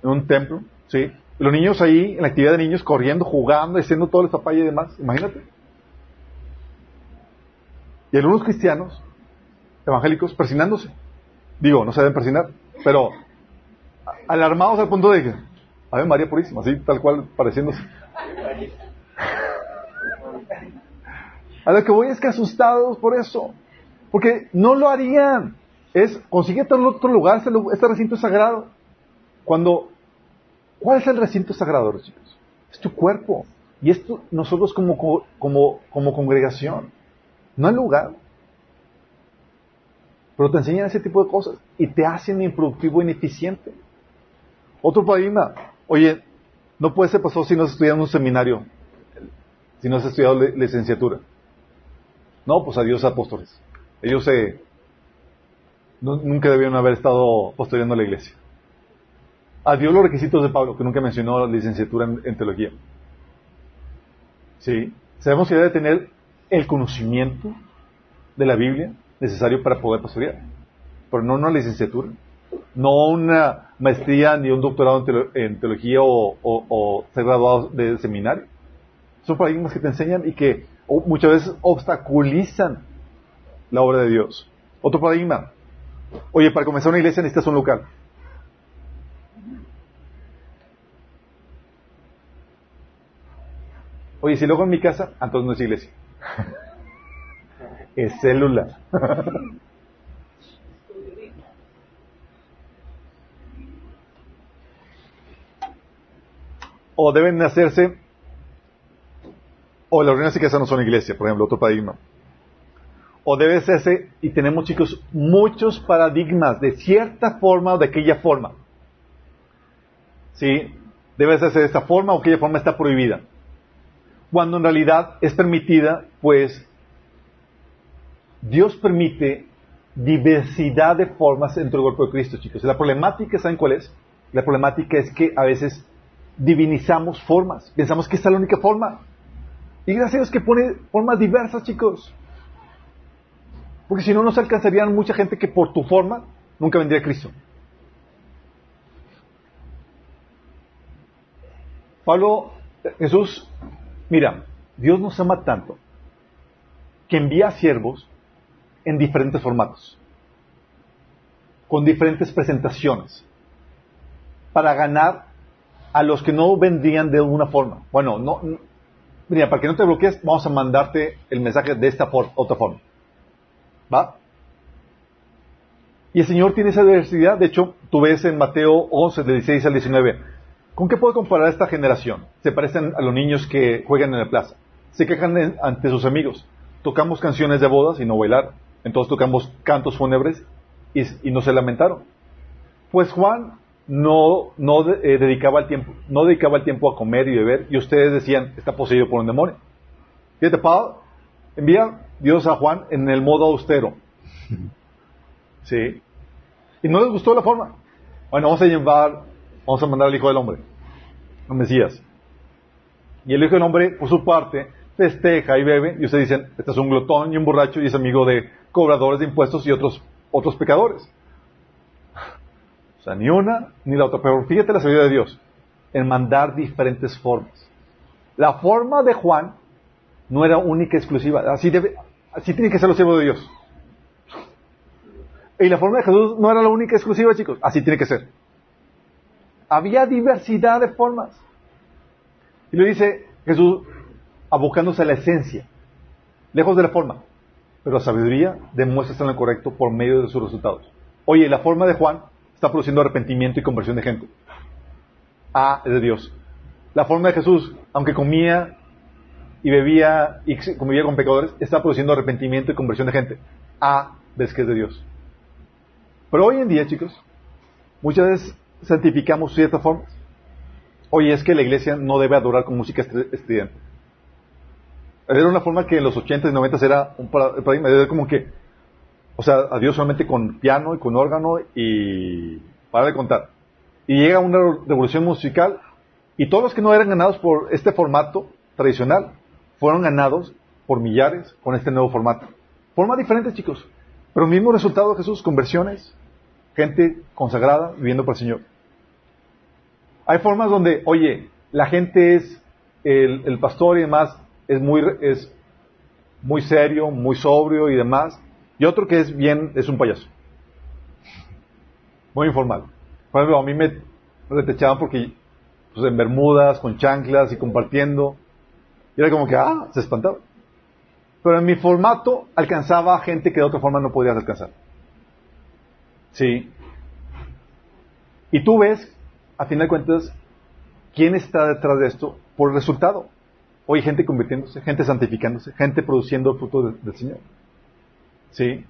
en un templo, ¿sí? Los niños ahí, en la actividad de niños, corriendo, jugando, haciendo todo el zapalla y demás. Imagínate. Y algunos cristianos, evangélicos, persinándose. Digo, no se deben persinar, pero alarmados al punto de que, Ave María Purísima, así tal cual pareciéndose. A lo que voy es que asustados por eso. Porque no lo harían. Es, consíguete en otro lugar, este, este, recinto sagrado. Cuando, ¿cuál es el recinto sagrado, chicos? Es tu cuerpo. Y esto nosotros como, como, como congregación. No hay lugar. Pero te enseñan ese tipo de cosas y te hacen improductivo ineficiente. Otro paradigma, Oye, no puede ser pastor si no has estudiado en un seminario, si no has estudiado licenciatura. No, pues adiós apóstoles. Ellos se, nunca debieron haber estado pastoreando la iglesia. Adiós los requisitos de Pablo, que nunca mencionó la licenciatura en, teología. Sí, sabemos que debe tener el conocimiento de la Biblia necesario para poder pastorear, pero no una licenciatura no una maestría ni un doctorado en, teología o, ser graduado de seminario. Son paradigmas que te enseñan y que muchas veces obstaculizan la obra de Dios. Otro paradigma. Oye, para comenzar una iglesia necesitas un local. Oye, si luego en mi casa, entonces no es iglesia. es célula. o deben hacerse, o las reuniones casa no son iglesia, por ejemplo, otro paradigma. o debe hacerse, y tenemos chicos muchos paradigmas de cierta forma o de aquella forma. ¿Sí? Debe hacerse de esta forma o aquella forma está prohibida. Cuando en realidad es permitida, pues Dios permite diversidad de formas dentro del cuerpo de Cristo, chicos. La problemática, ¿saben cuál es? La problemática es que a veces divinizamos formas. Pensamos que esta es la única forma. Y gracias a Dios que pone formas diversas, chicos. Porque si no, nos alcanzarían mucha gente que por tu forma nunca vendría a Cristo. Pablo, Jesús, mira, Dios nos ama tanto que envía siervos en diferentes formatos, con diferentes presentaciones, para ganar a los que no vendrían de una forma. Bueno, no, mira, para que no te bloquees, vamos a mandarte el mensaje de esta otra forma. ¿Va? Y el Señor tiene esa diversidad. De hecho, tú ves en Mateo 11, de 16 al 19. ¿Con qué puedo comparar esta generación? Se parecen a los niños que juegan en la plaza. Se quejan ante sus amigos. Tocamos canciones de bodas y no bailar. Entonces tocamos cantos fúnebres y, no se lamentaron. Pues Juan no, no eh, dedicaba el tiempo, no dedicaba el tiempo a comer y beber, y ustedes decían, está poseído por un demonio. Fíjate, Pablo, envía Dios a Juan en el modo austero. ¿Sí? Y no les gustó la forma. Bueno, vamos a llevar, vamos a mandar al Hijo del Hombre, al Mesías. Y el Hijo del Hombre, por su parte, festeja y bebe, y ustedes dicen, este es un glotón y un borracho y es amigo de cobradores de impuestos y otros, otros pecadores. O sea, ni una ni la otra. Pero fíjate la sabiduría de Dios en mandar diferentes formas. La forma de Juan no era única y exclusiva. Así, debe, así tiene que ser los siervos de Dios. Y la forma de Jesús no era la única y exclusiva, chicos. Así tiene que ser. Había diversidad de formas. Y le dice Jesús, abocándose a la esencia, lejos de la forma. Pero la sabiduría demuestra estar en lo correcto por medio de sus resultados. Oye, la forma de Juan está produciendo arrepentimiento y conversión de gente. Ah, es de Dios. La forma de Jesús, aunque comía y bebía y convivía con pecadores, está produciendo arrepentimiento y conversión de gente. Ah, ves que es de Dios. Pero hoy en día, chicos, muchas veces santificamos ciertas formas. Oye, es que la iglesia no debe adorar con música estridente. Era una forma que en los 80 y 90 era un paradigma, era como que, o sea, a Dios solamente con piano y con órgano y para de contar. Y llega una revolución musical y todos los que no eran ganados por este formato tradicional fueron ganados por millares con este nuevo formato. Forma diferente, chicos, pero mismo resultado, Jesús, conversiones, gente consagrada viviendo para el Señor. Hay formas donde, oye, la gente es el, el pastor y demás, es muy, es muy serio, muy sobrio y demás. Y otro que es bien, es un payaso. Muy informal. Por ejemplo, a mí me retechaban porque pues, en bermudas, con chanclas y compartiendo. Y era como que, ah, se espantaba. Pero en mi formato alcanzaba gente que de otra forma no podías alcanzar. Sí. Y tú ves, a fin de cuentas, quién está detrás de esto por el resultado. Hoy hay gente convirtiéndose, gente santificándose, gente produciendo fruto del Señor. ¿Sí?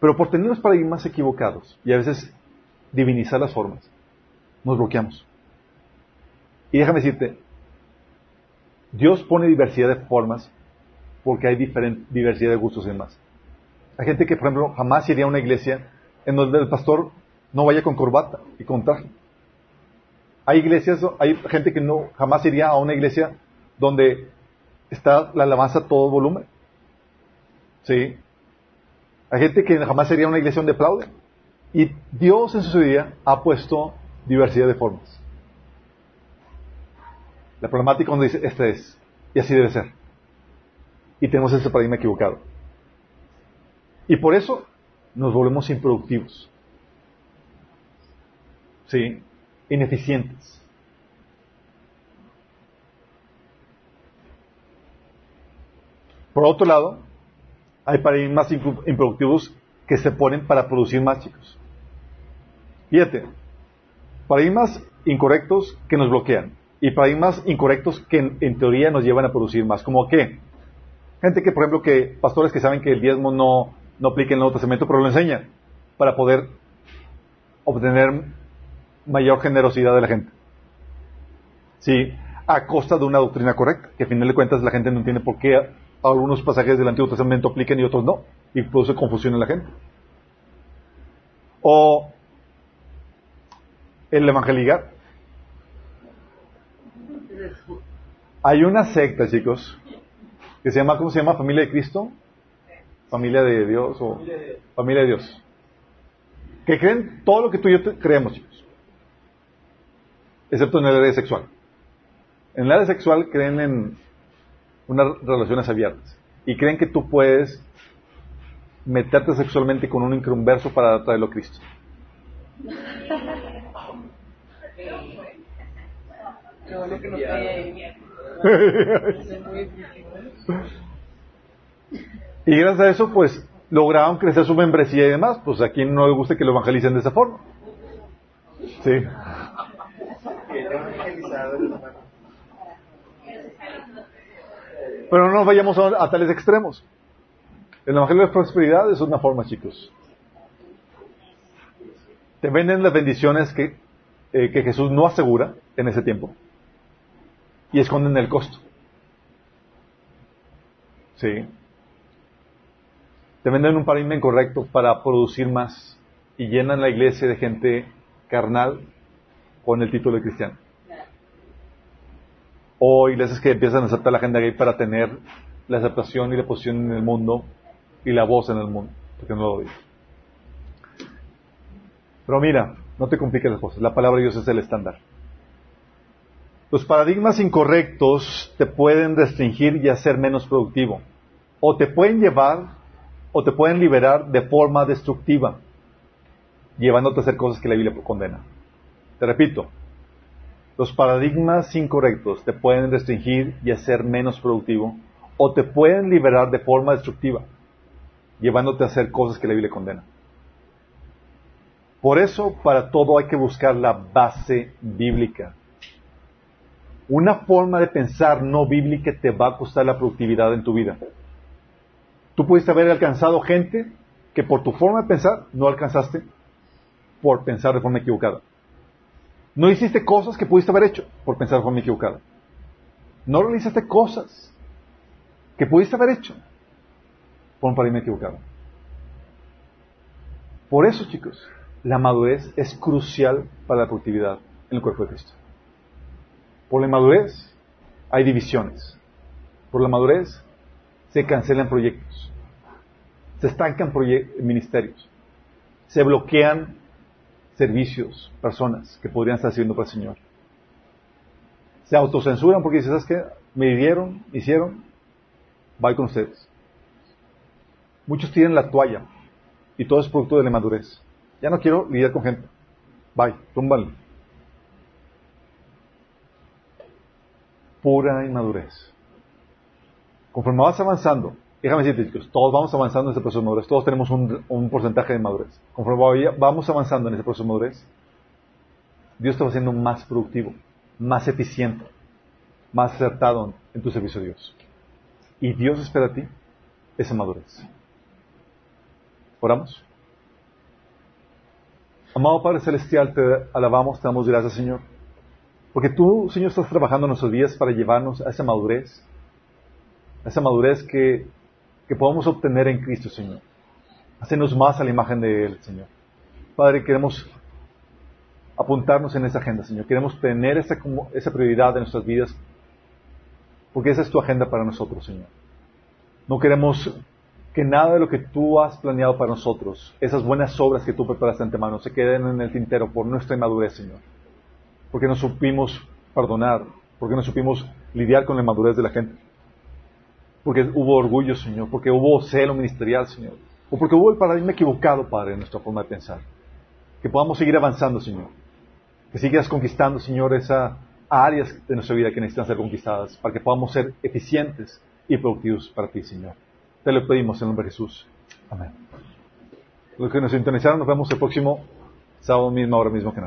Pero por tener los paradigmas equivocados y a veces divinizar las formas, nos bloqueamos. Y déjame decirte, Dios pone diversidad de formas porque hay diversidad de gustos y demás. Hay gente que, por ejemplo, jamás iría a una iglesia en donde el pastor no vaya con corbata y con traje. Hay iglesias, hay gente que no jamás iría a una iglesia donde está la alabanza a todo volumen. ¿Sí? Hay gente que jamás iría a una iglesia donde aplaude. Y Dios en su día ha puesto diversidad de formas. La problemática cuando dice, esta es, y así debe ser. Y tenemos ese paradigma equivocado. Y por eso nos volvemos improductivos. ¿Sí? Ineficientes. Por otro lado, hay paradigmas improductivos que se ponen para producir más chicos. Fíjate, paradigmas incorrectos que nos bloquean y paradigmas incorrectos que en, teoría nos llevan a producir más. ¿Como qué? gente que, por ejemplo, que pastores que saben que el diezmo no, no aplica en el Nuevo Testamento, pero lo enseñan para poder obtener mayor generosidad de la gente. Sí, a costa de una doctrina correcta, que a final de cuentas la gente no entiende por qué algunos pasajes del Antiguo Testamento aplican y otros no, y produce confusión en la gente. O el evangelizar. Hay una secta, chicos, que se llama, ¿cómo se llama? Familia de Cristo. Familia de Dios o familia de Dios. Que creen todo lo que tú y yo creemos, chicos. Excepto en el área sexual. En el área sexual creen en unas relaciones abiertas. Y creen que tú puedes meterte sexualmente con un incrumberso para traerlo a Cristo. y gracias a eso, pues, lograron crecer su membresía y demás. Pues a quien no le gusta que lo evangelicen de esa forma. Sí. Pero no nos vayamos a, tales extremos. El Evangelio de Prosperidad es una forma, chicos. Te venden las bendiciones que, eh, que Jesús no asegura en ese tiempo y esconden el costo. Sí. Te venden un paradigma incorrecto para producir más y llenan la iglesia de gente carnal con el título de cristiano. O iglesias que empiezan a aceptar la agenda gay para tener la aceptación y la posición en el mundo y la voz en el mundo, porque no lo digo. Pero mira, no te compliques las cosas, la palabra de Dios es el estándar. Los paradigmas incorrectos te pueden restringir y hacer menos productivo. O te pueden llevar o te pueden liberar de forma destructiva, llevándote a hacer cosas que la Biblia condena. Te repito, los paradigmas incorrectos te pueden restringir y hacer menos productivo, o te pueden liberar de forma destructiva, llevándote a hacer cosas que la Biblia condena. Por eso, para todo hay que buscar la base bíblica. Una forma de pensar no bíblica te va a costar la productividad en tu vida. Tú pudiste haber alcanzado gente que por tu forma de pensar no alcanzaste por pensar de forma equivocada. No hiciste cosas que pudiste haber hecho por pensar de forma equivocada. No realizaste cosas que pudiste haber hecho por un paradigma equivocado. Por eso, chicos, la madurez es crucial para la productividad en el cuerpo de Cristo. Por la madurez hay divisiones. Por la madurez se cancelan proyectos. Se estancan ministerios. Se bloquean servicios, personas que podrían estar sirviendo para el Señor. Se autocensuran porque dicen, ¿sabes qué? Me dieron, hicieron, voy con ustedes. Muchos tienen la toalla y todo es producto de la madurez. Ya no quiero lidiar con gente. Bye, túmbale. pura inmadurez. Conforme vas avanzando, déjame decirte, chicos, todos vamos avanzando en ese proceso de madurez, todos tenemos un, porcentaje de madurez. Conforme vamos avanzando en ese proceso de madurez, Dios te va haciendo más productivo, más eficiente, más acertado en tu servicio a Dios. Y Dios espera a ti esa madurez. Oramos. Amado Padre Celestial, te alabamos, te damos gracias, Señor porque tú, Señor, estás trabajando en nuestros días para llevarnos a esa madurez, a esa madurez que, que podamos obtener en Cristo, Señor. Hacernos más a la imagen de Él, Señor. Padre, queremos apuntarnos en esa agenda, Señor. Queremos tener esa, esa prioridad en nuestras vidas, porque esa es tu agenda para nosotros, Señor. No queremos que nada de lo que tú has planeado para nosotros, esas buenas obras que tú preparaste antemano, se queden en el tintero por nuestra inmadurez, Señor porque no supimos perdonar, porque no supimos lidiar con la madurez de la gente, porque hubo orgullo, Señor, porque hubo celo ministerial, Señor, o porque hubo el paradigma equivocado, Padre, en nuestra forma de pensar. Que podamos seguir avanzando, Señor. Que sigas conquistando, Señor, esas áreas de nuestra vida que necesitan ser conquistadas, para que podamos ser eficientes y productivos para ti, Señor. Te lo pedimos en el nombre de Jesús. Amén. Los que nos sintonizaron, nos vemos el próximo sábado mismo, ahora mismo que